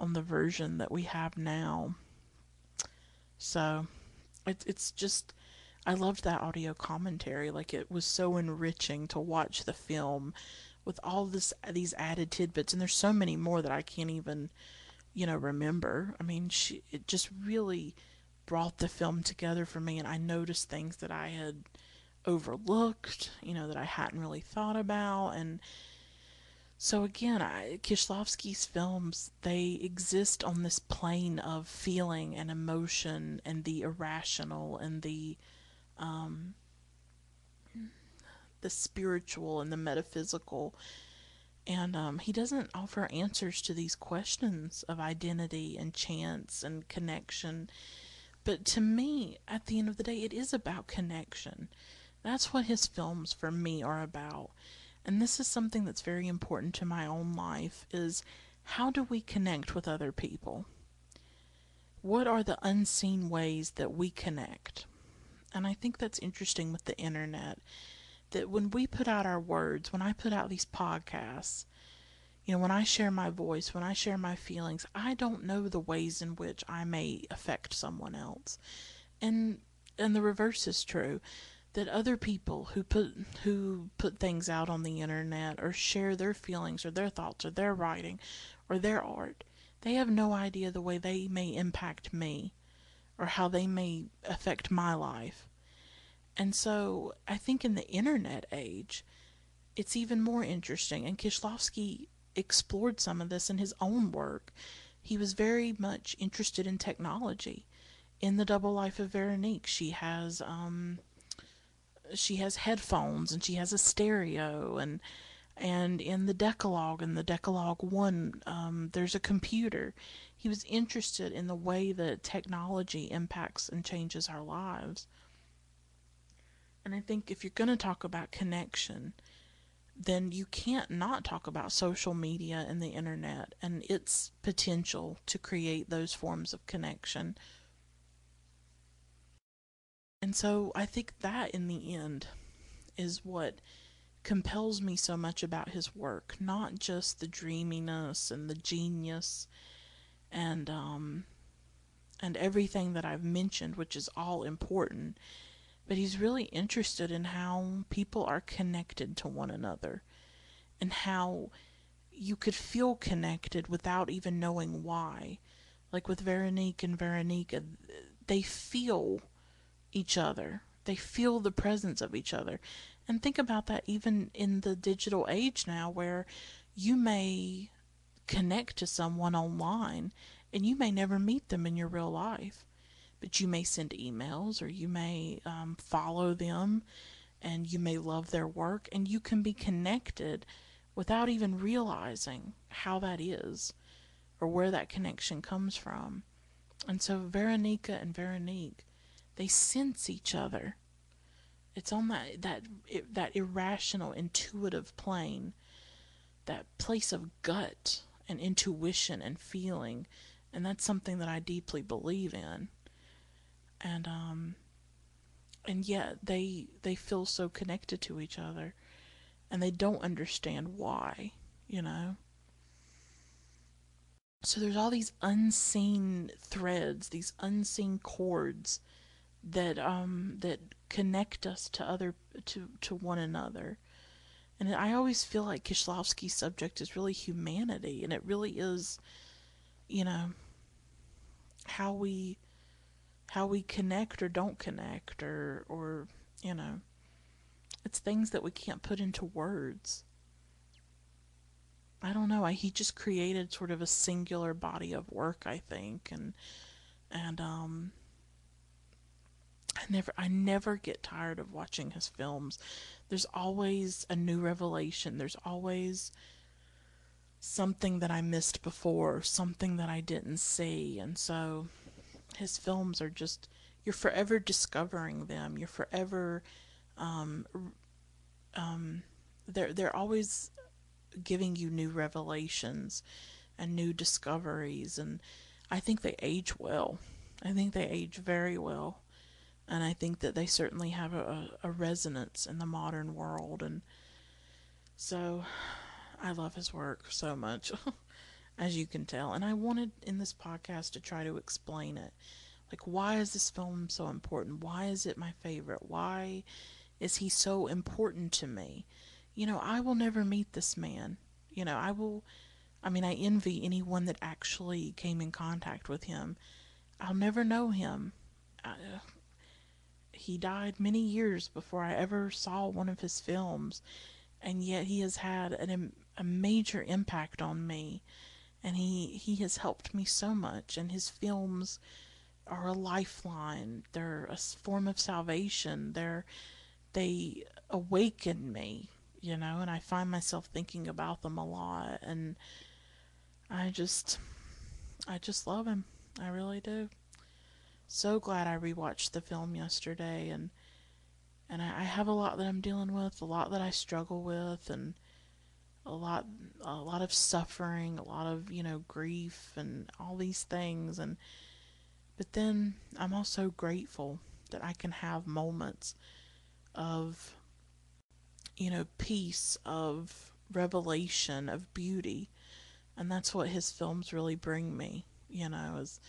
on the version that we have now. So, it's it's just I loved that audio commentary. Like it was so enriching to watch the film with all this these added tidbits, and there's so many more that I can't even you know, remember. I mean, she it just really brought the film together for me, and I noticed things that I had overlooked, you know, that I hadn't really thought about, and so again, I, Kieślowski's films they exist on this plane of feeling and emotion and the irrational and the um, the spiritual and the metaphysical and um, he doesn't offer answers to these questions of identity and chance and connection. But to me, at the end of the day, it is about connection. That's what his films for me are about. And this is something that's very important to my own life is how do we connect with other people? What are the unseen ways that we connect? And I think that's interesting with the internet that when we put out our words, when I put out these podcasts, you know, when I share my voice, when I share my feelings, I don't know the ways in which I may affect someone else. And and the reverse is true that other people who put who put things out on the internet or share their feelings or their thoughts or their writing or their art, they have no idea the way they may impact me or how they may affect my life. And so I think in the internet age, it's even more interesting. And Kieślowski explored some of this in his own work. He was very much interested in technology. In the Double Life of Veronique, she has um, she has headphones and she has a stereo and and in the Decalogue and the Decalogue One, um, there's a computer. He was interested in the way that technology impacts and changes our lives. And I think if you're going to talk about connection, then you can't not talk about social media and the internet and its potential to create those forms of connection. And so I think that in the end is what compels me so much about his work. Not just the dreaminess and the genius and um, and everything that I've mentioned, which is all important, but he's really interested in how people are connected to one another and how you could feel connected without even knowing why. Like with Veronique and Veronika, they feel each other. They feel the presence of each other. And think about that even in the digital age now where you may connect to someone online and you may never meet them in your real life. But you may send emails or you may um, follow them and you may love their work and you can be connected without even realizing how that is or where that connection comes from. And so Veronika and Veronique, they sense each other. It's on that that that irrational, intuitive plane, that place of gut and intuition and feeling, and that's something that I deeply believe in. And um, and yet they they feel so connected to each other and they don't understand why, you know. So there's all these unseen threads, these unseen cords that um that connect us to other to to one another. And I always feel like Kieślowski's subject is really humanity and it really is you know how we how we connect or don't connect or or you know it's things that we can't put into words. I don't know. I, he just created sort of a singular body of work, I think, and and um, I never I never get tired of watching his films. There's always a new revelation. There's always something that I missed before, something that I didn't see, and so his films are just you're forever discovering them. You're forever um, um, they're they're always giving you new revelations and new discoveries, and I think they age well. I think they age very well, and I think that they certainly have a, a resonance in the modern world, and so I love his work so much, as you can tell, and I wanted in this podcast to try to explain it. Like, why is this film so important? Why is it my favorite? Why is he so important to me? You know, I will never meet this man. You know, I will. I mean, I envy anyone that actually came in contact with him. I'll never know him. I, uh, he died many years before I ever saw one of his films, and yet he has had an, a major impact on me, and he he has helped me so much. And his films are a lifeline. They're a form of salvation. They're they awaken me, you know, and I find myself thinking about them a lot and I just I just love him. I really do. So glad I rewatched the film yesterday and and I, I have a lot that I'm dealing with, a lot that I struggle with and a lot a lot of suffering, a lot of, you know, grief and all these things and but then I'm also grateful that I can have moments of, you know, peace, of revelation, of beauty. And that's what his films really bring me, you know, is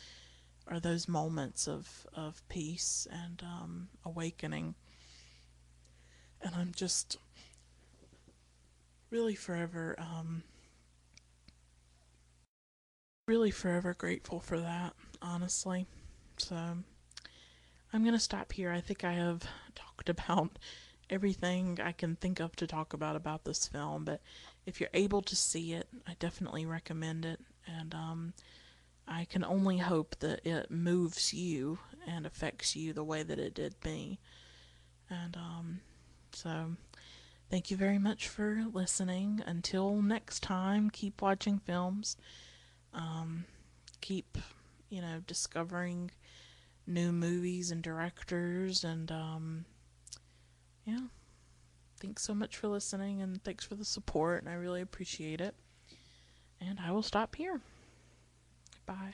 are those moments of, of peace and um, awakening. And I'm just really forever, um, really forever grateful for that, honestly. So I'm going to stop here. I think I have talked about everything I can think of to talk about about this film, but if you're able to see it, I definitely recommend it. And um, I can only hope that it moves you and affects you the way that it did me. And um, so, thank you very much for listening. Until next time, keep watching films. Um, keep, you know, discovering new movies and directors and um, yeah thanks so much for listening and thanks for the support and i really appreciate it and i will stop here bye